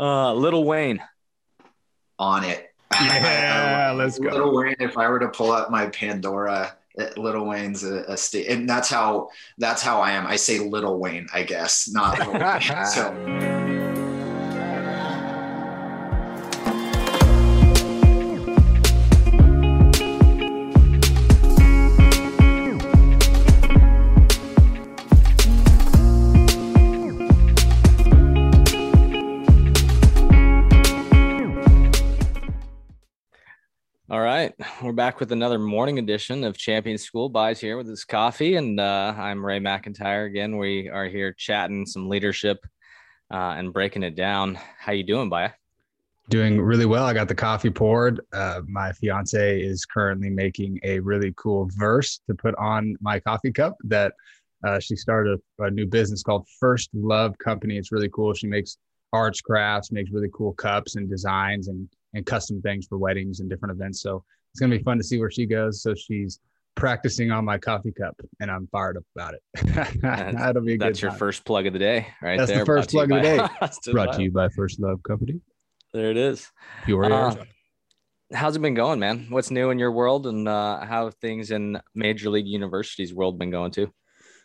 Uh, Little Wayne. On it. Yeah, let's go. Little Wayne. If I were to pull up my Pandora, uh, Little Wayne's a, a state, and that's how that's how I am. I say Little Wayne, I guess, not Little Wayne. So. We're back with another morning edition of Champion School. Buys here with his coffee, and uh, I'm Ray McIntyre again. We are here chatting some leadership uh, and breaking it down. How you doing, Byler? Doing really well. I got the coffee poured. Uh, my fiance is currently making a really cool verse to put on my coffee cup that uh, she started a, a new business called First Love Company. It's really cool. She makes arts, crafts, makes really cool cups and designs and and custom things for weddings and different events. So it's gonna be fun to see where she goes. So she's practicing on my coffee cup, and I'm fired up about it. That'll be a That's your time. first plug of the day, right That's the first plug of the day. Brought to you by First Love Company. There it is. Peoria, Uh, How's it been going, man? What's new in your world, and uh, how have things in Major League University's world been going too?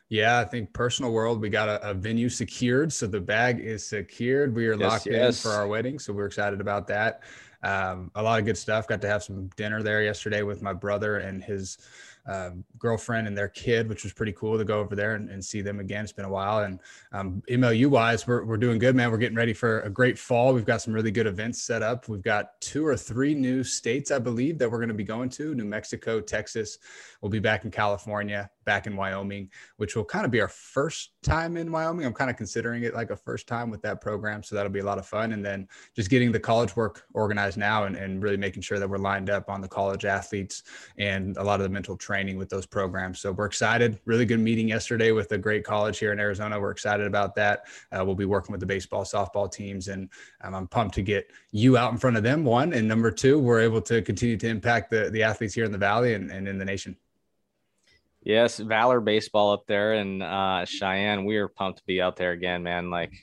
Yeah, I think personal world, we got a, a venue secured. So the bag is secured. We are Yes, locked yes. in for our wedding. So we're excited about that. Um, a lot of good stuff. Got to have some dinner there yesterday with my brother and his um, girlfriend and their kid, which was pretty cool to go over there and, and see them again. It's been a while. And um, MLU wise, we're, we're doing good, man. We're getting ready for a great fall. We've got some really good events set up. We've got two or three new states, I believe, that we're going to be going to New Mexico, Texas. We'll be back in California, back in Wyoming, which will kind of be our first time in Wyoming. I'm kind of considering it like a first time with that program. So that'll be a lot of fun. And then just getting the college work organized now and, and really making sure that we're lined up on the college athletes and a lot of the mental training with those programs. So we're excited. Really good meeting yesterday with a great college here in Arizona. We're excited about that. Uh, we'll be working with the baseball, softball teams, and um, I'm pumped to get you out in front of them. One and number two, we're able to continue to impact the the athletes here in the valley and, and in the nation. Yes, Valor baseball up there in uh, Cheyenne. We are pumped to be out there again, man. Like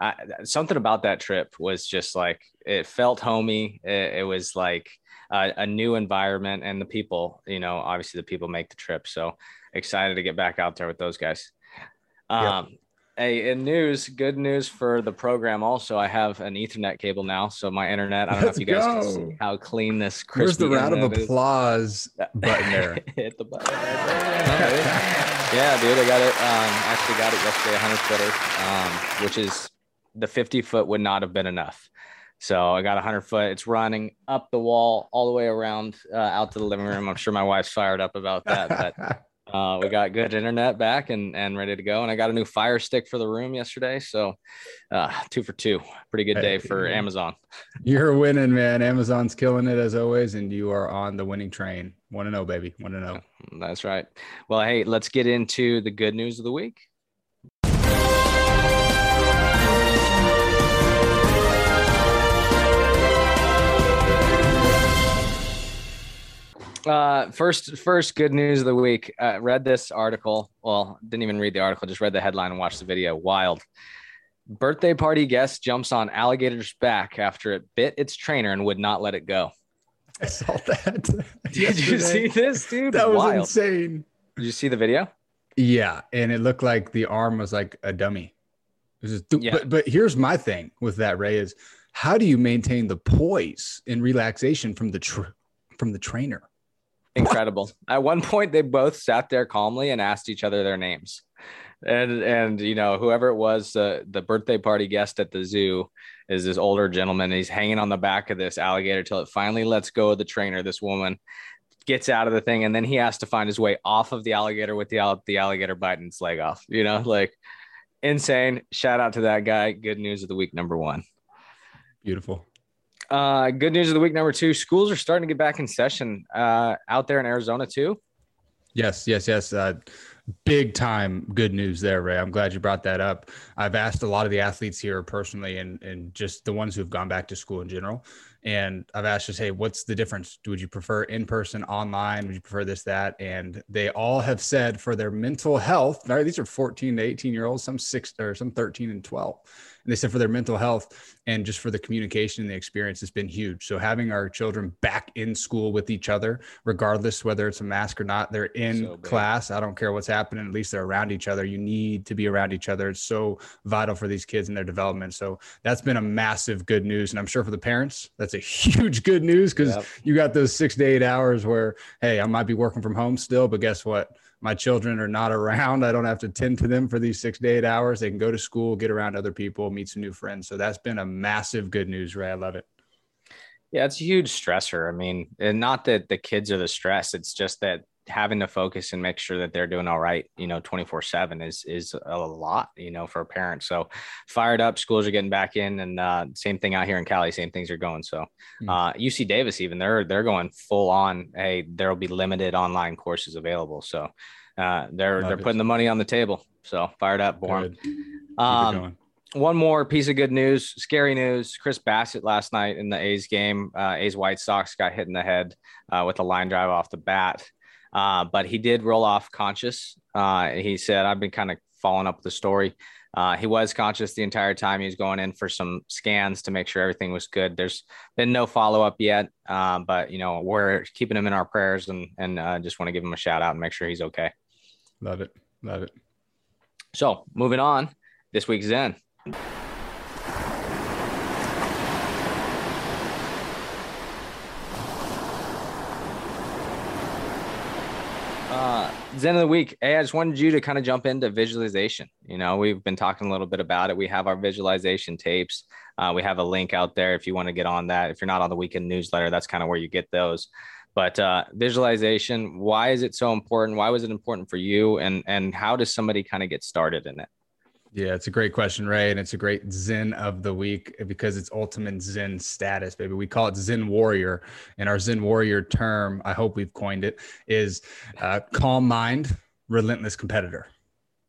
I, something about that trip was just like it felt homey. It, it was like a, a new environment, and the people, you know, obviously the people make the trip. So excited to get back out there with those guys. Um, Hey, in news, good news for the program. Also, I have an Ethernet cable now, so my internet. I don't Let's know if you guys can see how clean this. Where's the round of internet is. applause button there? Hit the button. yeah, dude, I got it. Um, actually got it yesterday, 100 footer, um, which is the 50 foot would not have been enough. So I got a 100 foot. It's running up the wall all the way around uh, out to the living room. I'm sure my wife's fired up about that. But uh, we got good internet back and and ready to go. And I got a new Fire Stick for the room yesterday. So uh, two for two. Pretty good day for Amazon. You're winning, man. Amazon's killing it as always, and you are on the winning train. Want to know, baby? Want to know? That's right. Well, hey, let's get into the good news of the week. Uh, first, first good news of the week. Uh, read this article. Well, didn't even read the article. Just read the headline and watched the video. Wild. Birthday party guest jumps on alligator's back after it bit its trainer and would not let it go. I saw that. Did you see this, dude? That was Wild. insane. Did you see the video? Yeah, and it looked like the arm was like a dummy. It was just, Yeah. But but here's my thing with that Ray is how do you maintain the poise and relaxation from the tr- from the trainer? Incredible. At one point, they both sat there calmly and asked each other their names. And and you know whoever it was, uh, the birthday party guest at the zoo is this older gentleman. He's hanging on the back of this alligator till it finally lets go of the trainer. This woman gets out of the thing, and then he has to find his way off of the alligator with the al- the alligator biting its leg off. You know, like insane. Shout out to that guy. Good news of the week number one. Beautiful. Uh, good news of the week number two. Schools are starting to get back in session uh, out there in Arizona too. Yes, yes, yes. Uh, big time good news there, Ray. I'm glad you brought that up. I've asked a lot of the athletes here personally and, and just the ones who've gone back to school in general. And I've asked just, hey, what's the difference? Would you prefer in person, online? Would you prefer this, that? And they all have said for their mental health? These are 14 to 18 year olds, some six or some 13 and 12. And they said for their mental health and just for the communication and the experience, it's been huge. So having our children back in school with each other, regardless whether it's a mask or not, they're in so class. I don't care what's happening. At least they're around each other. You need to be around each other. It's so vital for these kids and their development. So that's been a massive good news. And I'm sure for the parents, that's a huge good news because yep. you got those six to eight hours where, hey, I might be working from home still, but guess what? My children are not around. I don't have to tend to them for these six to eight hours. They can go to school, get around other people, meet some new friends. So that's been a massive good news, Ray. I love it. Yeah, it's a huge stressor. I mean, and not that the kids are the stress, it's just that having to focus and make sure that they're doing all right, you know, 24 seven is, is a lot, you know, for a parent. So fired up schools are getting back in and uh, same thing out here in Cali, same things are going. So hmm. uh, UC Davis, even they're, they're going full on. Hey, there'll be limited online courses available. So uh, they're, Love they're it. putting the money on the table. So fired up, born. Um, one more piece of good news, scary news. Chris Bassitt last night in the A's game, uh, A's White Sox got hit in the head uh, with a line drive off the bat. Uh, but he did roll off conscious. Uh, he said, I've been kind of following up the story. Uh, he was conscious the entire time. He was going in for some scans to make sure everything was good. There's been no follow up yet, um, but you know we're keeping him in our prayers and and uh, just want to give him a shout out and make sure he's okay. Love it, love it. So moving on, this week's Zen. Uh, Zen of the week. Hey, I just wanted you to kind of jump into visualization. You know, we've been talking a little bit about it. We have our visualization tapes. Uh, we have a link out there if you want to get on that. If you're not on the weekend newsletter, that's kind of where you get those. But uh, visualization, why is it so important? Why was it important for you? And and how does somebody kind of get started in it? Yeah, it's a great question, Ray, and it's a great Zen of the week because it's ultimate Zen status, baby. We call it Zen Warrior, and our Zen Warrior term, I hope we've coined it, is uh, calm mind, relentless competitor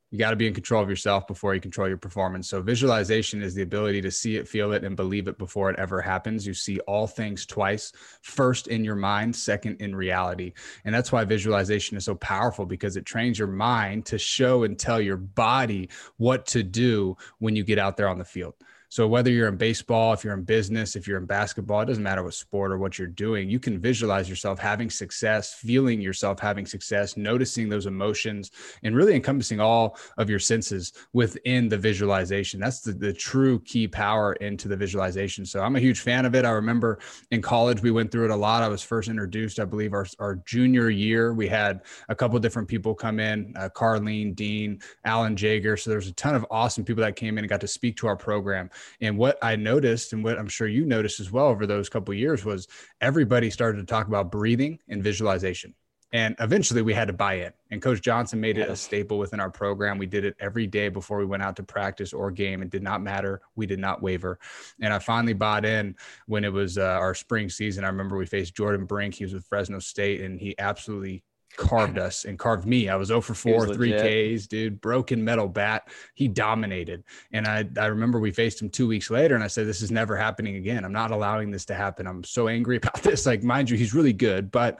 you got to be in control of yourself before you control your performance. So visualization is the ability to see it, feel it, and believe it before it ever happens. You see all things twice, first in your mind, second in reality. And that's why visualization is so powerful because it trains your mind to show and tell your body what to do when you get out there on the field. So whether you're in baseball, if you're in business, if you're in basketball, it doesn't matter what sport or what you're doing. You can visualize yourself having success, feeling yourself having success, noticing those emotions, and really encompassing all of your senses within the visualization. That's the, the true key power into the visualization. So I'm a huge fan of it. I remember in college, we went through it a lot. I was first introduced, I believe, our, our junior year. We had a couple different people come in, uh, Carlene, Dean, Alan Jaeger. So there's a ton of awesome people that came in and got to speak to our program. And what I noticed, and what I'm sure you noticed as well over those couple years, was everybody started to talk about breathing and visualization. And eventually we had to buy in. And Coach Johnson made it a staple within our program. We did it every day before we went out to practice or game. It did not matter. We did not waver. And I finally bought in when it was uh, our spring season. I remember we faced Jordan Brink. He was with Fresno State, and he absolutely carved us and carved me. I was 0 for 4, three Ks, dude, broken metal bat. He dominated. And I, I remember we faced him two weeks later and I said, This is never happening again. I'm not allowing this to happen. I'm so angry about this. Like, mind you, he's really good, but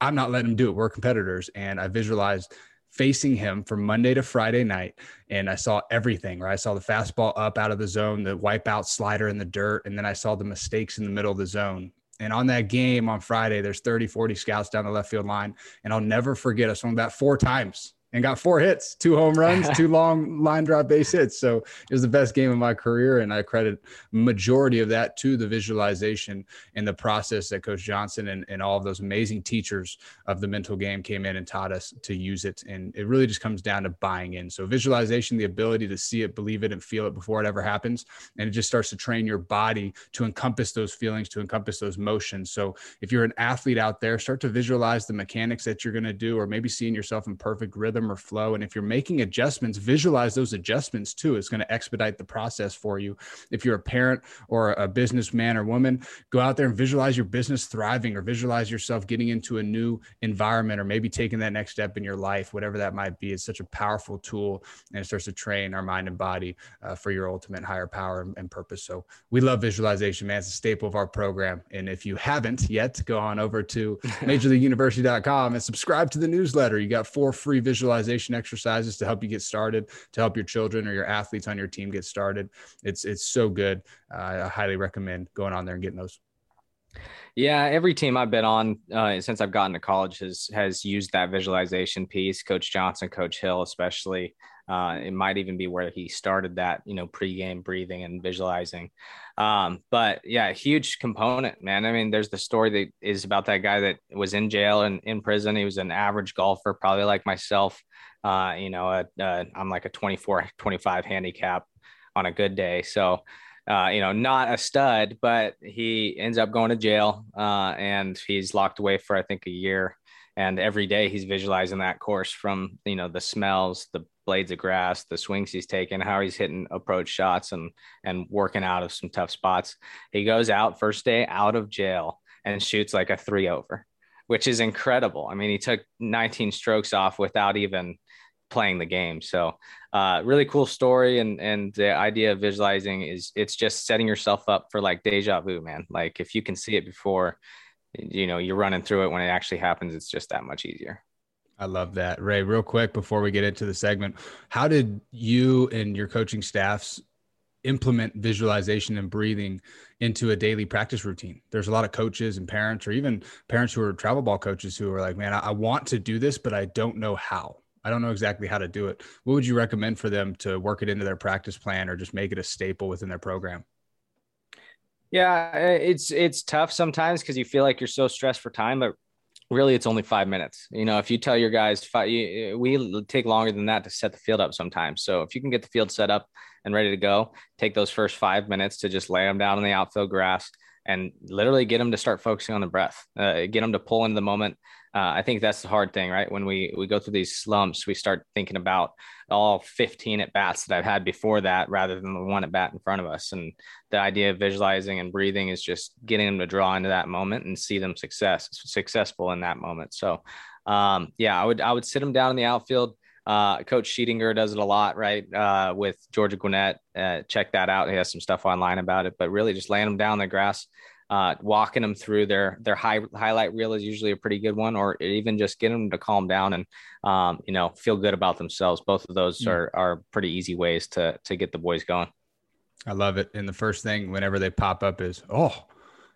I'm not letting him do it. We're competitors. And I visualized facing him from Monday to Friday night. And I saw everything, right? I saw the fastball up out of the zone, the wipeout slider in the dirt. And then I saw the mistakes in the middle of the zone. And on that game on Friday, there's 30, 40 scouts down the left field line. And I'll never forget, I swung that four times and got four hits, two home runs, two long line drive base hits. So it was the best game of my career. And I credit majority of that to the visualization and the process that Coach Johnson and, and all of those amazing teachers of the mental game came in and taught us to use it. And it really just comes down to buying in. So visualization, the ability to see it, believe it, and feel it before it ever happens. And it just starts to train your body to encompass those feelings, to encompass those motions. So if you're an athlete out there, start to visualize the mechanics that you're going to do, or maybe seeing yourself in perfect rhythm rhythm or flow. And if you're making adjustments, visualize those adjustments too. It's going to expedite the process for you. If you're a parent or a businessman or woman, go out there and visualize your business thriving or visualize yourself getting into a new environment or maybe taking that next step in your life, whatever that might be. It's such a powerful tool and it starts to train our mind and body uh, for your ultimate higher power and, and purpose. So we love visualization, man. It's a staple of our program. And if you haven't yet, go on over to majorleagueuniversity.com and subscribe to the newsletter. You got four free visual visualization exercises to help you get started, to help your children or your athletes on your team get started. It's it's so good. Uh, I highly recommend going on there and getting those. Yeah, every team I've been on uh, since I've gotten to college has has used that visualization piece. Coach Johnson, Coach Hill, especially. Uh, it might even be where he started that, you know, pregame breathing and visualizing. Um, but yeah, huge component, man. I mean, there's the story that is about that guy that was in jail and in prison. He was an average golfer, probably like myself. Uh, you know, I'm like a 24, 25 handicap on a good day. So, uh, you know, not a stud, but he ends up going to jail uh, and he's locked away for, I think, a year. And every day he's visualizing that course from, you know, the smells, the blades of grass, the swings he's taking, how he's hitting approach shots and, and working out of some tough spots. He goes out first day out of jail and shoots like a three over, which is incredible. I mean, he took 19 strokes off without even playing the game. So uh, really cool story. And, and the idea of visualizing is it's just setting yourself up for like deja vu, man. Like if you can see it before, you know, you're running through it when it actually happens, it's just that much easier. I love that. Ray, real quick before we get into the segment, how did you and your coaching staffs implement visualization and breathing into a daily practice routine. There's a lot of coaches and parents, or even parents who are travel ball coaches who are like, man, I, want to do this, but I don't know how. I don't know exactly how to do it. What would you recommend for them to work it into their practice plan or just make it a staple within their program? Yeah, it's it's tough sometimes because you feel like you're so stressed for time, but really it's only five minutes. You know, if you tell your guys five, we take longer than that to set the field up sometimes. So if you can get the field set up and ready to go, take those first five minutes to just lay them down on the outfield grass and literally get them to start focusing on the breath, uh, get them to pull into the moment, uh, I think that's the hard thing, right? When we we go through these slumps, we start thinking about all 15 at bats that I've had before that, rather than the one at bat in front of us. And the idea of visualizing and breathing is just getting them to draw into that moment and see them success successful in that moment. So, um, yeah, I would I would sit them down in the outfield. Uh, Coach Sheetinger does it a lot, right? Uh, with Georgia Gwinnett. Uh, check that out. He has some stuff online about it, but really just laying them down the grass uh, walking them through their their high, highlight reel is usually a pretty good one, or even just getting them to calm down and um, you know feel good about themselves. Both of those mm. are are pretty easy ways to to get the boys going. I love it. And the first thing whenever they pop up is, oh,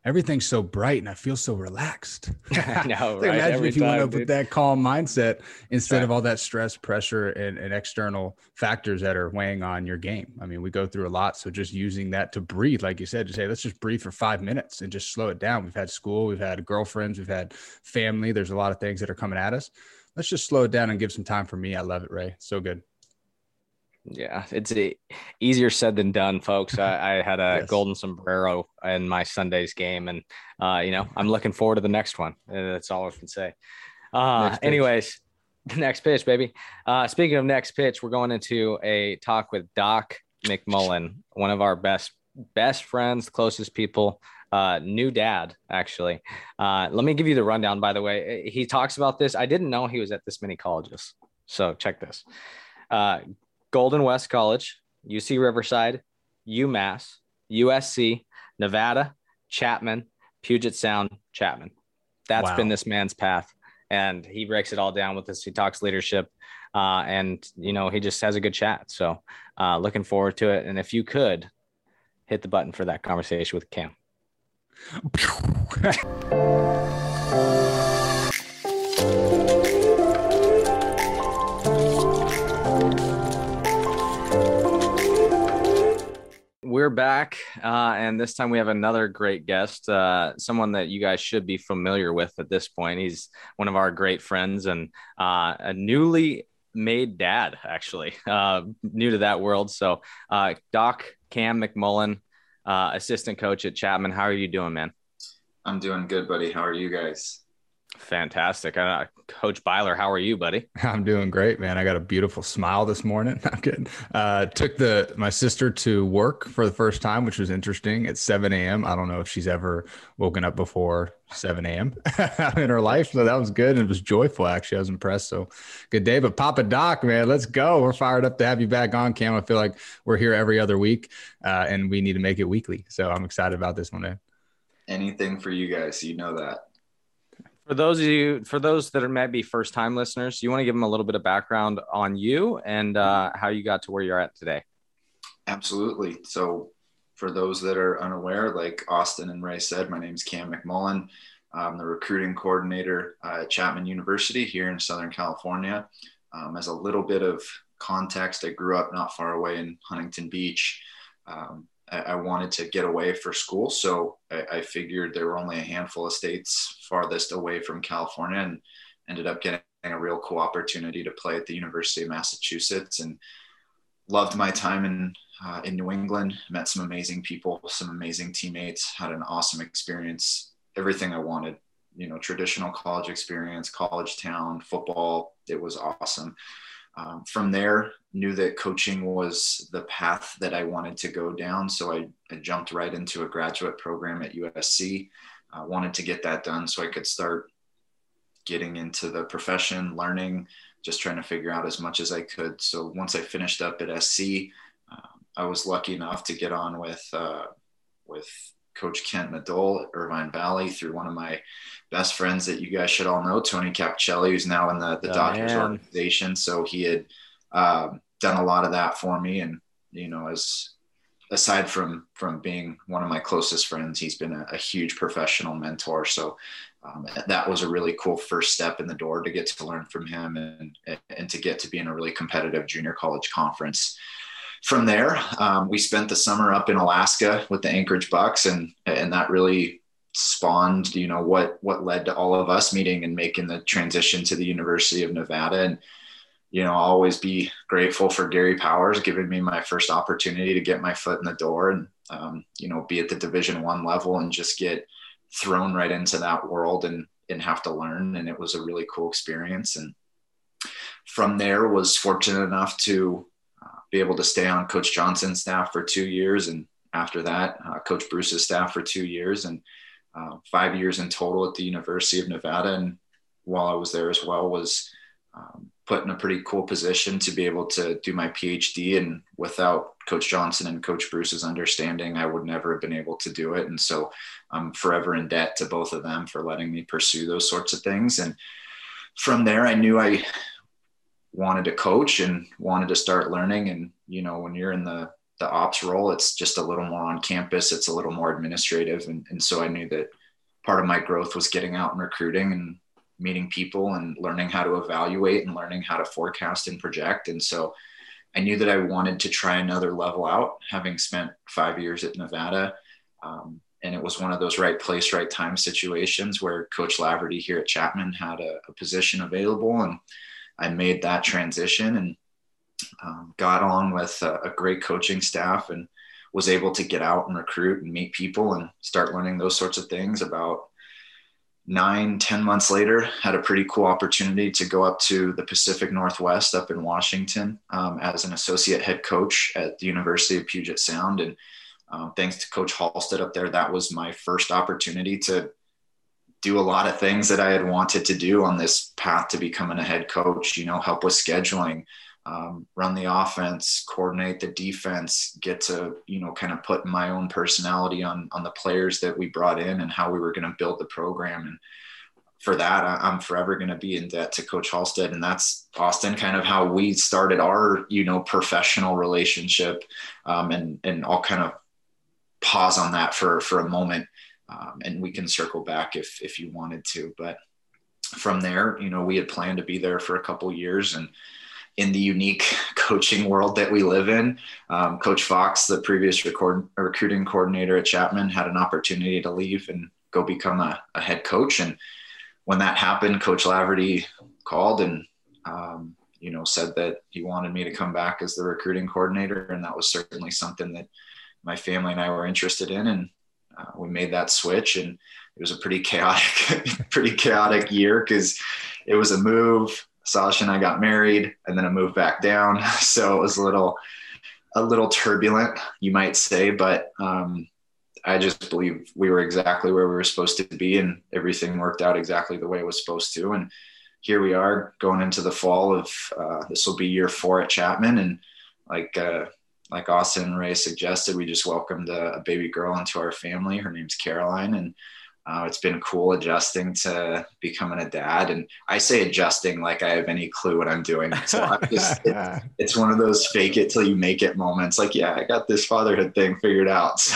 everything's so bright and I feel so relaxed. I know, right? Imagine Every if you time, went up dude. with that calm mindset instead right. of all that stress, pressure, and, and, external factors that are weighing on your game. I mean, we go through a lot. So just using that to breathe, like you said, to say, let's just breathe for five minutes and just slow it down. We've had school, we've had girlfriends, we've had family. There's a lot of things that are coming at us. Let's just slow it down and give some time for me. I love it, Ray. So good. Yeah, it's a, easier said than done, folks. I, I had a yes. golden sombrero in my Sunday's game, and uh, you know I'm looking forward to the next one. That's all I can say. Uh, anyways, the next pitch, baby. Uh, speaking of next pitch, we're going into a talk with Doc McMullen, one of our best best friends, closest people. Uh, new dad, actually. Uh, let me give you the rundown. By the way, he talks about this. I didn't know he was at this many colleges. So check this. Uh, Golden West College, UC Riverside, UMass, USC, Nevada, Chapman, Puget Sound, Chapman. That's wow. been this man's path. And he breaks it all down with us. He talks leadership uh, and, you know, he just has a good chat. So uh, looking forward to it. And if you could hit the button for that conversation with Cam. we're back, uh, and this time we have another great guest, uh, someone that you guys should be familiar with at this point. He's one of our great friends and uh, a newly made dad, actually, uh, new to that world. So, uh, Doc Cam McMullen, uh, assistant coach at Chapman. How are you doing, man? I'm doing good, buddy. How are you guys? Fantastic. Uh, Coach Byler, how are you, buddy? I'm doing great, man. I got a beautiful smile this morning. I'm good. Uh, took the my sister to work for the first time, which was interesting at 7 a.m. I don't know if she's ever woken up before 7 a.m. in her life. So that was good. And it was joyful, actually. I was impressed. So good day. But Papa Doc, man, let's go. We're fired up to have you back on, Cam. I feel like we're here every other week uh, and we need to make it weekly. So I'm excited about this one, man. Anything for you guys. You know that For those of you, for those that are maybe first time listeners, you want to give them a little bit of background on you and uh, how you got to where you're at today. Absolutely. So, for those that are unaware, like Austin and Ray said, my name is Cam McMullen. I'm the recruiting coordinator at Chapman University here in Southern California. Um, as a little bit of context, I grew up not far away in Huntington Beach. Um, I, wanted to get away for school, so I, I, figured there were only a handful of states farthest away from California, and ended up getting a real cool opportunity to play at the University of Massachusetts, and loved my time in uh, in New England. Met some amazing people, some amazing teammates. Had an awesome experience. Everything I wanted. You know, traditional college experience, college town, football. It was awesome. Um, from there, knew that coaching was the path that I wanted to go down. So I, I jumped right into a graduate program at USC. Uh, wanted to get that done so I could start getting into the profession, learning, just trying to figure out as much as I could. So once I finished up at SC, um, I was lucky enough to get on with uh, with Coach Kent Madole at Irvine Valley through one of my best friends that you guys should all know, Tony Capicelli, who's now in the, the oh, Dodgers man. organization. So he had um, done a lot of that for me. And, you know, as aside from, from being one of my closest friends, he's been a, a huge professional mentor. So um, that was a really cool first step in the door to get to learn from him and, and to get to be in a really competitive junior college conference from there, um, we spent the summer up in Alaska with the Anchorage Bucks, and and that really spawned, you know, what what led to all of us meeting and making the transition to the University of Nevada. And you know, I'll always be grateful for Gary Powers giving me my first opportunity to get my foot in the door and um, you know be at the Division One level and just get thrown right into that world and and have to learn. And it was a really cool experience. And from there, was fortunate enough to be able to stay on Coach Johnson's staff for two years, and after that, uh, Coach Bruce's staff for two years, and uh, five years in total at the University of Nevada. And while I was there as well, was um, put in a pretty cool position to be able to do my PhD. And without Coach Johnson and Coach Bruce's understanding, I would never have been able to do it. And so I'm forever in debt to both of them for letting me pursue those sorts of things. And from there, I knew I wanted to coach and wanted to start learning. And, you know, when you're in the, the ops role, it's just a little more on campus. It's a little more administrative. And, and so I knew that part of my growth was getting out and recruiting and meeting people and learning how to evaluate and learning how to forecast and project. And so I knew that I wanted to try another level out, having spent five years at Nevada. Um, and it was one of those right place, right time situations where Coach Laverty here at Chapman had a, a position available. And I made that transition and um, got on with a, a, great coaching staff and was able to get out and recruit and meet people and start learning those sorts of things. About nine ten months later had a pretty cool opportunity to go up to the pacific northwest up in washington um, as an associate head coach at the university of puget sound. And um, thanks to coach halstead up there that was my first opportunity to do a lot of things that I had wanted to do on this path to becoming a head coach, you know, help with scheduling, um, run the offense, coordinate the defense, get to, you know, kind of put my own personality on, on the players that we brought in and how we were going to build the program. And for that, I, am forever going to be in debt to coach Halstead. And that's Austin kind of how we started our, you know, professional relationship. Um, and, and I'll kind of pause on that for, for a moment um, and we can circle back if if you wanted to. But from there, you know, we had planned to be there for a couple years, and in the unique coaching world that we live in, um, Coach Fox, the previous record, recruiting coordinator at Chapman, had an opportunity to leave and go become a, a head coach. And when that happened, Coach Laverty called and um, you know said that he wanted me to come back as the recruiting coordinator, and that was certainly something that my family and I were interested in. And uh, we made that switch and it was a pretty chaotic pretty chaotic year because it was a move. Sasha and i got married and then a move back down. So it was a little a little turbulent you might say but um, i just believe we were exactly where we were supposed to be and everything worked out exactly the way it was supposed to. And here we are going into the fall of uh, this will be year four at chapman and like uh, like Austin and Ray suggested, we just welcomed a, a, baby girl into our family. Her name's Caroline, and uh, it's been cool adjusting to becoming a dad. And I say adjusting like I have any clue what I'm doing. So I'm just, it's, it's, one of those fake it till you make it moments. Like, yeah, I got this fatherhood thing figured out.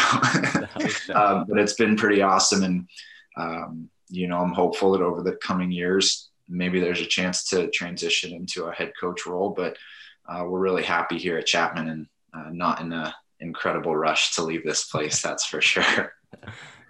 So, um, but it's been pretty awesome. And, um, you know, I'm hopeful that over the coming years, maybe there's a chance to transition into a head coach role. But uh, we're really happy here at Chapman and uh, not in a incredible rush to leave this place. That's for sure.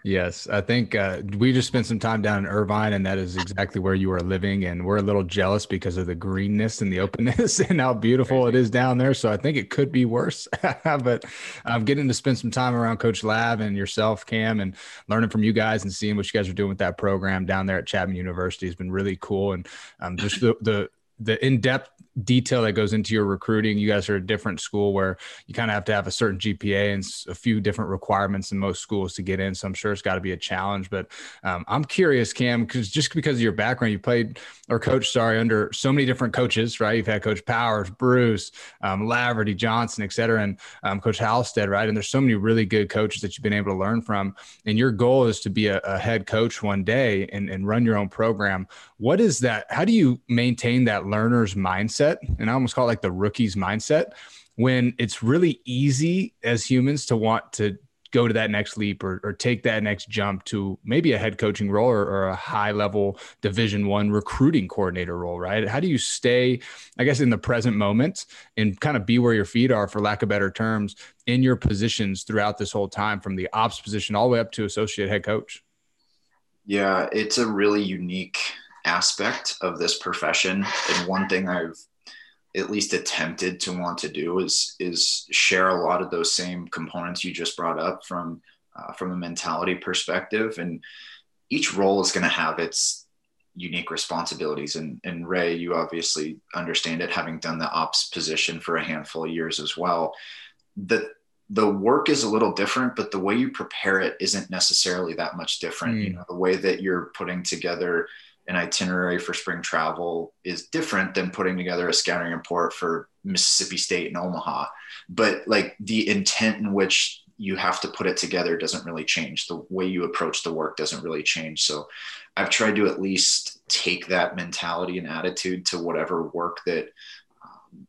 Yes, I think uh, we just spent some time down in Irvine, and that is exactly where you are living. And we're a little jealous because of the greenness and the openness and how beautiful it is down there. So I think it could be worse. but I'm getting to spend some time around Coach Lav and yourself, Cam, and learning from you guys and seeing what you guys are doing with that program down there at Chapman University has been really cool. And um, just the, the the in-depth detail that goes into your recruiting. You guys are a different school where you kind of have to have a certain GPA and a few different requirements in most schools to get in. So I'm sure it's got to be a challenge. But um, I'm curious, Cam, because just because of your background, you played or coached, sorry, under so many different coaches, right? You've had Coach Powers, Bruce, um, Laverty, Johnson, et cetera, and um, Coach Halstead, right? And there's so many really good coaches that you've been able to learn from. And your goal is to be a, a head coach one day and, and run your own program. What is that? How do you maintain that learner's mindset? And I almost call it like the rookie's mindset when it's really easy as humans to want to go to that next leap or, or take that next jump to maybe a head coaching role or, or a high level division one recruiting coordinator role right? How do you stay i guess in the present moment and kind of be where your feet are for lack of better terms in your positions throughout this whole time from the ops position all the way up to associate head coach? Yeah it's a really unique aspect of this profession and one thing i've at least attempted to want to do is is share a lot of those same components you just brought up from uh, from a mentality perspective. And each role is going to have its unique responsibilities. And and ray you obviously understand it having done the ops position for a handful of years as well. The the work is a little different but the way you prepare it isn't necessarily that much different. Mm. you know the way that you're putting together an itinerary for spring travel is different than putting together a scouting report for Mississippi State and Omaha. But like the intent in which you have to put it together doesn't really change. The way you approach the work doesn't really change. So I've tried to at least take that mentality and attitude to whatever work that um,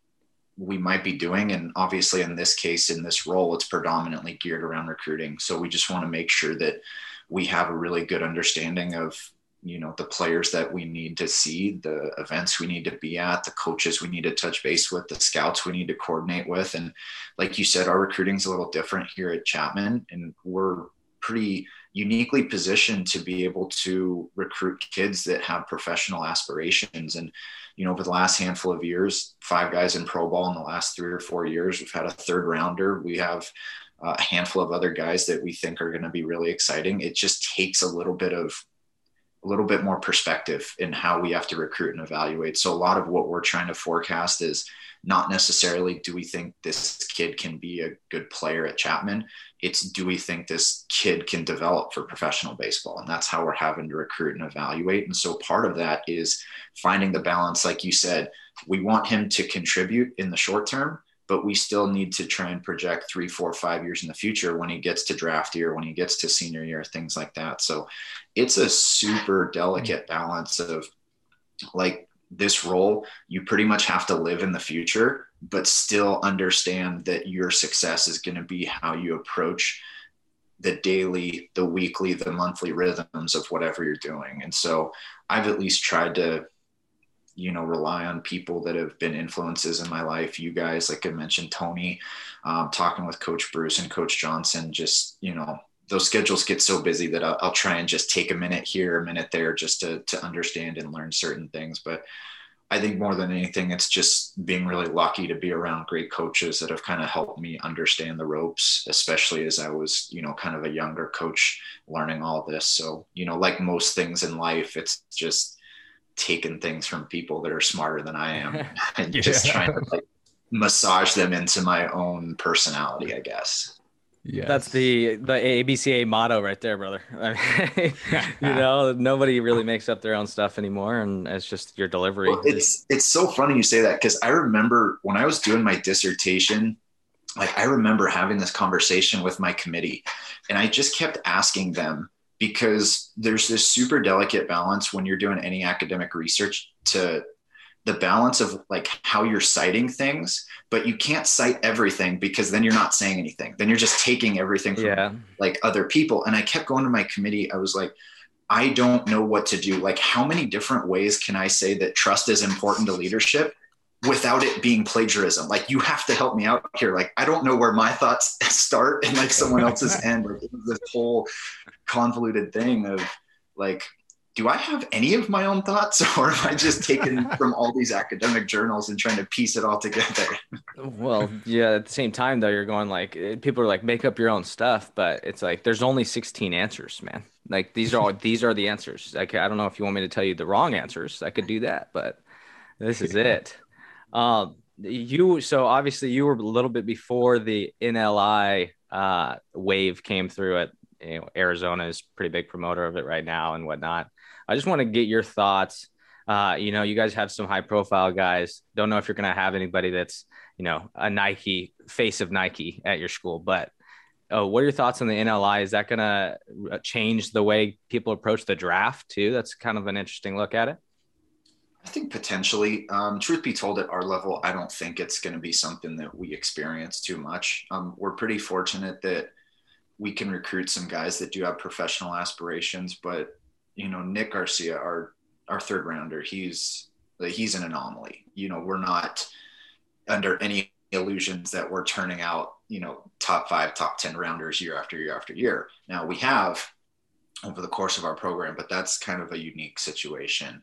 we might be doing. And obviously, in this case, in this role, it's predominantly geared around recruiting. So we just want to make sure that we have a really good understanding of you know the players that we need to see the events we need to be at the coaches we need to touch base with the scouts we need to coordinate with. And like you said our recruiting is a little different here at chapman and we're pretty uniquely positioned to be able to recruit kids that have professional aspirations. And you know over the last handful of years five guys in pro ball in the last three or four years we've had a third rounder. We have uh, a handful of other guys that we think are going to be really exciting. It just takes a little bit of a little bit more perspective in how we have to recruit and evaluate. So a lot of what we're trying to forecast is not necessarily do we think this kid can be a good player at Chapman? It's do we think this kid can develop for professional baseball? And that's how we're having to recruit and evaluate. And so part of that is finding the balance, like you said, we want him to contribute in the short term, but we still need to try and project three, four, five years in the future when he gets to draft year, when he gets to senior year, things like that. So it's a super delicate balance of like this role, you pretty much have to live in the future, but still understand that your success is going to be how you approach the daily, the weekly, the monthly rhythms of whatever you're doing. And so I've at least tried to you know rely on people that have been influences in my life. You guys like i mentioned tony um, talking with coach bruce and coach johnson just you know those schedules get so busy that I'll, I'll, try and just take a minute here a minute there just to, to understand and learn certain things. But i think more than anything it's just being really lucky to be around great coaches that have kind of helped me understand the ropes especially as i was you know kind of a younger coach learning all this. So you know like most things in life it's just taking things from people that are smarter than I am and yeah. just trying to like massage them into my own personality, I guess. Yeah, that's the the ABCA motto right there, brother. you know, nobody really makes up their own stuff anymore, and it's just your delivery. Well, it's it's so funny you say that because I remember when I was doing my dissertation, like I remember having this conversation with my committee, and I just kept asking them because there's this super delicate balance when you're doing any academic research to the balance of like how you're citing things, but you can't cite everything because then you're not saying anything. Then you're just taking everything from yeah. like other people. And I kept going to my committee. I was like, I don't know what to do. Like, how many different ways can I say that trust is important to leadership without it being plagiarism? Like, you have to help me out here. Like, I don't know where my thoughts start and like someone else's end. Like, this whole convoluted thing of like, do I have any of my own thoughts or am I just taking from all these academic journals and trying to piece it all together? well, yeah, at the same time though, you're going like eh, people are like make up your own stuff, but it's like there's only 16 answers, man. Like these are all these are the answers. Like I don't know if you want me to tell you the wrong answers. I could do that, but this is it. Um you so obviously you were a little bit before the NLI uh, wave came through at you know, Arizona is pretty big promoter of it right now and whatnot. I just want to get your thoughts. Uh, you know, you guys have some high profile guys. Don't know if you're going to have anybody that's, you know, a Nike face of Nike at your school, but oh, what are your thoughts on the NLI? Is that going to uh, change the way people approach the draft too? That's kind of an interesting look at it. I think potentially. Um, truth be told, at our level, I don't think it's going to be something that we experience too much. Um, we're pretty fortunate that we can recruit some guys that do have professional aspirations, but you know, Nick Garcia, our our third rounder, he's he's an anomaly. You know, we're not under any illusions that we're turning out, you know, top five, top 10 rounders year after year after year. Now we have over the course of our program, but that's kind of a unique situation.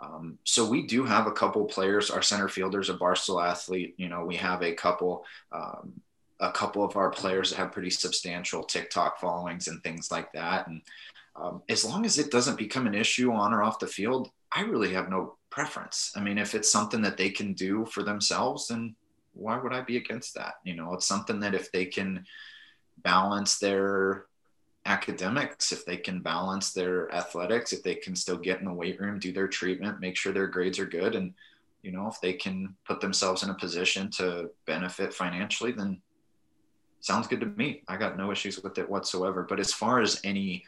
Um, so we do have a couple players. Our center fielder's a Barstool athlete. You know, we have a couple, um, a couple of our players that have pretty substantial TikTok followings and things like that. And um, as long as it doesn't become an issue on or off the field, I really have no preference. I mean, if it's something that they can do for themselves, then why would I be against that? You know, it's something that if they can balance their academics, if they can balance their athletics, if they can still get in the weight room, do their treatment, make sure their grades are good, and you know, if they can put themselves in a position to benefit financially, then sounds good to me. I got no issues with it whatsoever. But as far as any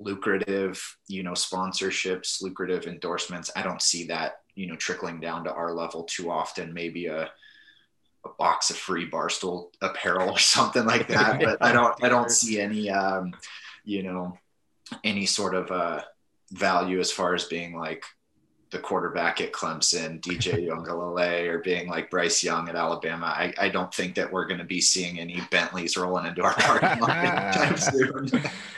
lucrative, you know, sponsorships, lucrative endorsements. I don't see that, you know, trickling down to our level too often. Maybe a a box of free barstool apparel or something like that. But I don't I don't see any um, you know, any sort of uh value as far as being like the quarterback at Clemson, DJ Uiagalelei, or being like Bryce Young at Alabama. I, I don't think that we're going to be seeing any Bentleys rolling into our parking lot anytime soon.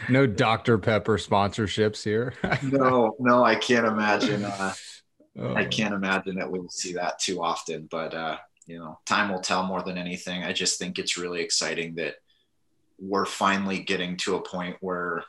no Dr. Pepper sponsorships here. no, no, I can't imagine. Uh, oh. I can't imagine that we'll see that too often. But uh, you know, time will tell more than anything. I just think it's really exciting that we're finally getting to a point where,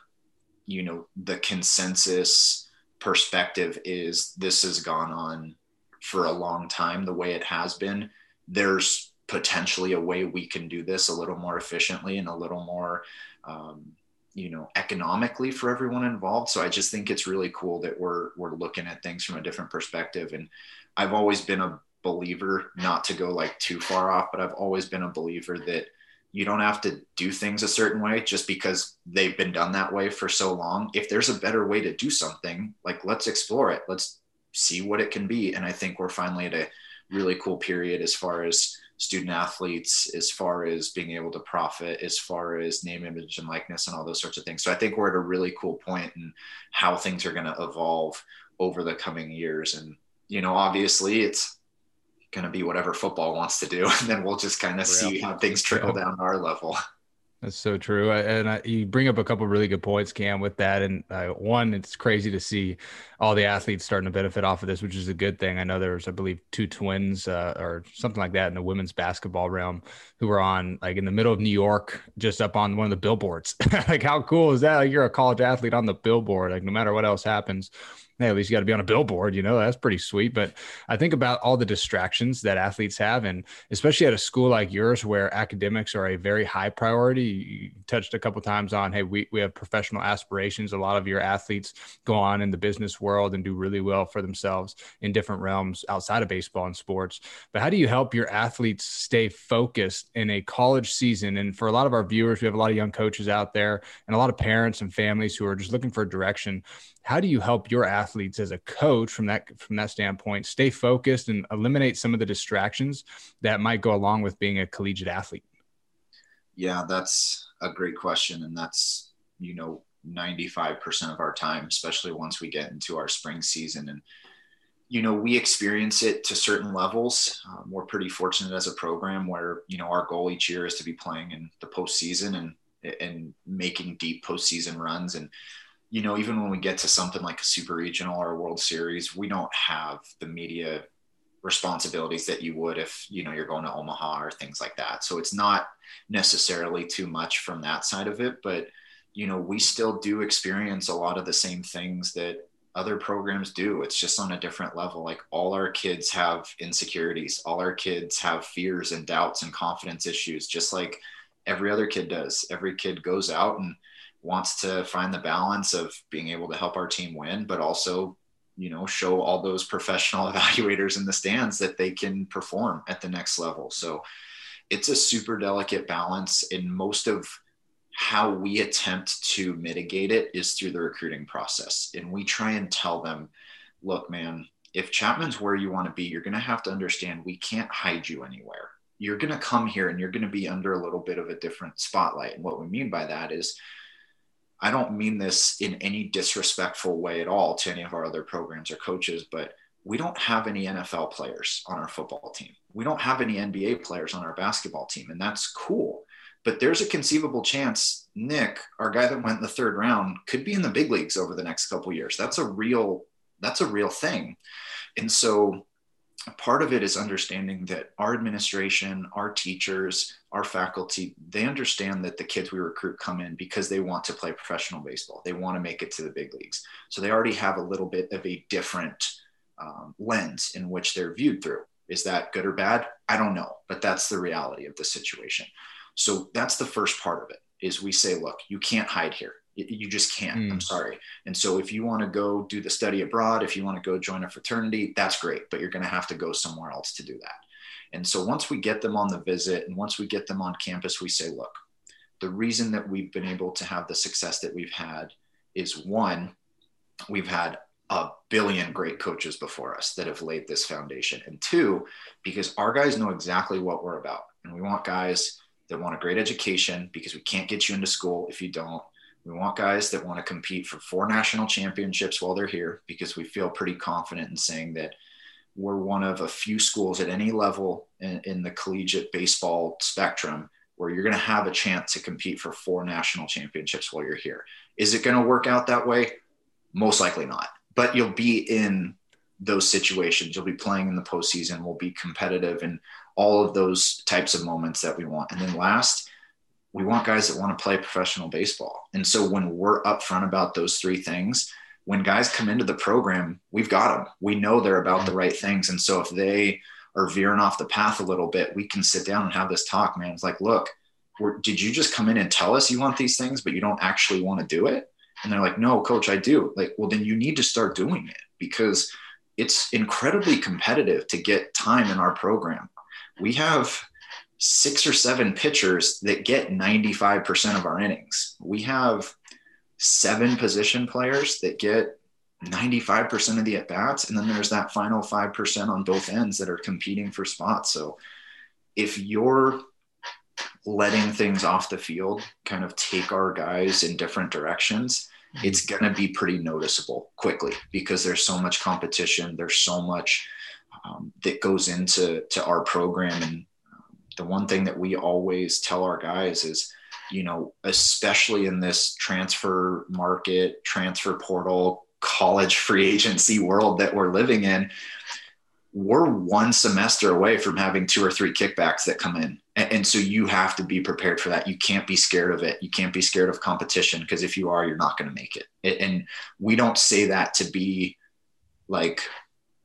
you know, the consensus perspective is this has gone on for a long time the way it has been. There's potentially a way we can do this a little more efficiently and a little more um, you know economically for everyone involved. So i just think it's really cool that we're we're looking at things from a different perspective. And i've always been a believer not to go like too far off but i've always been a believer that you don't have to do things a certain way just because they've been done that way for so long. If there's a better way to do something, like let's explore it. Let's see what it can be. And I think we're finally at a really cool period as far as student athletes, as far as being able to profit, as far as name, image, and likeness, and all those sorts of things. So I think we're at a really cool point in how things are going to evolve over the coming years. And, you know, obviously it's going to be whatever football wants to do, and then we'll just kind of see how things trickle down our level. That's so true, and I, you bring up a couple really good points, Cam, with that. And uh, one, it's crazy to see all the athletes starting to benefit off of this, which is a good thing. I know there's, I believe, two twins uh, or something like that in the women's basketball realm who were on like in the middle of New York, just up on one of the billboards. like, how cool is that? Like, you're a college athlete on the billboard. Like, no matter what else happens, hey, at least you got to be on a billboard, you know, that's pretty sweet. But I think about all the distractions that athletes have, and especially at a school like yours where academics are a very high priority. You touched a couple times on, hey, we, we have professional aspirations. A lot of your athletes go on in the business world and do really well for themselves in different realms outside of baseball and sports. But how do you help your athletes stay focused in a college season? And for a lot of our viewers, we have a lot of young coaches out there and a lot of parents and families who are just looking for direction how do you help your athletes as a coach from that from that standpoint stay focused and eliminate some of the distractions that might go along with being a collegiate athlete? Yeah that's a great question and that's you know 95% of our time especially once we get into our spring season. And you know we experience it to certain levels. Um, we're pretty fortunate as a program where you know our goal each year is to be playing in the postseason and and making deep postseason runs. And you know, even when we get to something like a super regional or a World Series, we don't have the media responsibilities that you would if you know you're going to Omaha or things like that. So it's not necessarily too much from that side of it, but you know, we still do experience a lot of the same things that other programs do. It's just on a different level. Like all our kids have insecurities, all our kids have fears and doubts and confidence issues, just like every other kid does. Every kid goes out and wants to find the balance of being able to help our team win, but also, you know, show all those professional evaluators in the stands that they can perform at the next level. So it's a super delicate balance. And most of how we attempt to mitigate it is through the recruiting process. And we try and tell them, look, man, if Chapman's where you want to be, you're going to have to understand we can't hide you anywhere. You're going to come here and you're going to be under a little bit of a different spotlight. And what we mean by that is, I don't mean this in any disrespectful way at all to any of our other programs or coaches, but we don't have any NFL players on our football team. We don't have any NBA players on our basketball team, and that's cool. But there's a conceivable chance Nick, our guy that went in the third round, could be in the big leagues over the next couple years. That's a real that's a real thing. And so part of it is understanding that our administration, our teachers, our faculty, they understand that the kids we recruit come in because they want to play professional baseball. They want to make it to the big leagues. So they already have a little bit of a different um, lens in which they're viewed through. Is that good or bad? I don't know, but that's the reality of the situation. So that's the first part of it is we say, look, you can't hide here you just can't. Mm. i'm sorry. And so if you want to go do the study abroad if you want to go join a fraternity that's great but you're going to have to go somewhere else to do that. And so once we get them on the visit and once we get them on campus we say look the reason that we've been able to have the success that we've had is one we've had a billion great coaches before us that have laid this foundation. And two because our guys know exactly what we're about and we want guys that want a great education because we can't get you into school if you don't we want guys that want to compete for four national championships while they're here because we feel pretty confident in saying that we're one of a few schools at any level in, in the collegiate baseball spectrum where you're going to have a chance to compete for four national championships while you're here. Is it going to work out that way? Most likely not. But you'll be in those situations. You'll be playing in the postseason. We'll be competitive in all of those types of moments that we want. And then last, we want guys that want to play professional baseball. And so when we're upfront about those three things, when guys come into the program, we've got them. We know they're about the right things. And so if they are veering off the path a little bit, we can sit down and have this talk, man. It's like, look, did you just come in and tell us you want these things, but you don't actually want to do it? And they're like, no, coach, I do. Like, well, then you need to start doing it because it's incredibly competitive to get time in our program. We have six or seven pitchers that get 95% of our innings. We have seven position players that get 95% of the at bats. And then there's that final 5% on both ends that are competing for spots. So if you're letting things off the field kind of take our guys in different directions, mm-hmm. it's going to be pretty noticeable quickly because there's so much competition. There's so much um, that goes into to our program and the one thing that we always tell our guys is, you know, especially in this transfer market, transfer portal, college free agency world that we're living in, we're one semester away from having two or three kickbacks that come in. And, so you have to be prepared for that. You can't be scared of it. You can't be scared of competition because if you are, you're not going to make it. And we don't say that to be like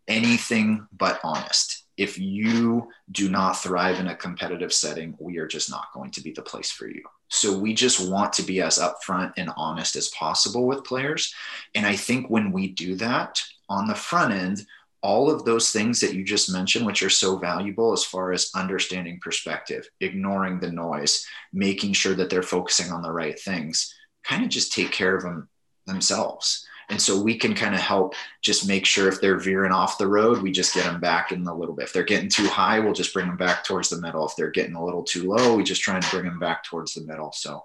anything but honest. If you do not thrive in a competitive setting, we are just not going to be the place for you. So we just want to be as upfront and honest as possible with players. And I think when we do that on the front end, all of those things that you just mentioned, which are so valuable as far as understanding perspective, ignoring the noise, making sure that they're focusing on the right things, kind of just take care of them themselves. And so we can kind of help just make sure if they're veering off the road, we just get them back in a little bit. If they're getting too high, we'll just bring them back towards the middle. If they're getting a little too low, we just try and bring them back towards the middle. So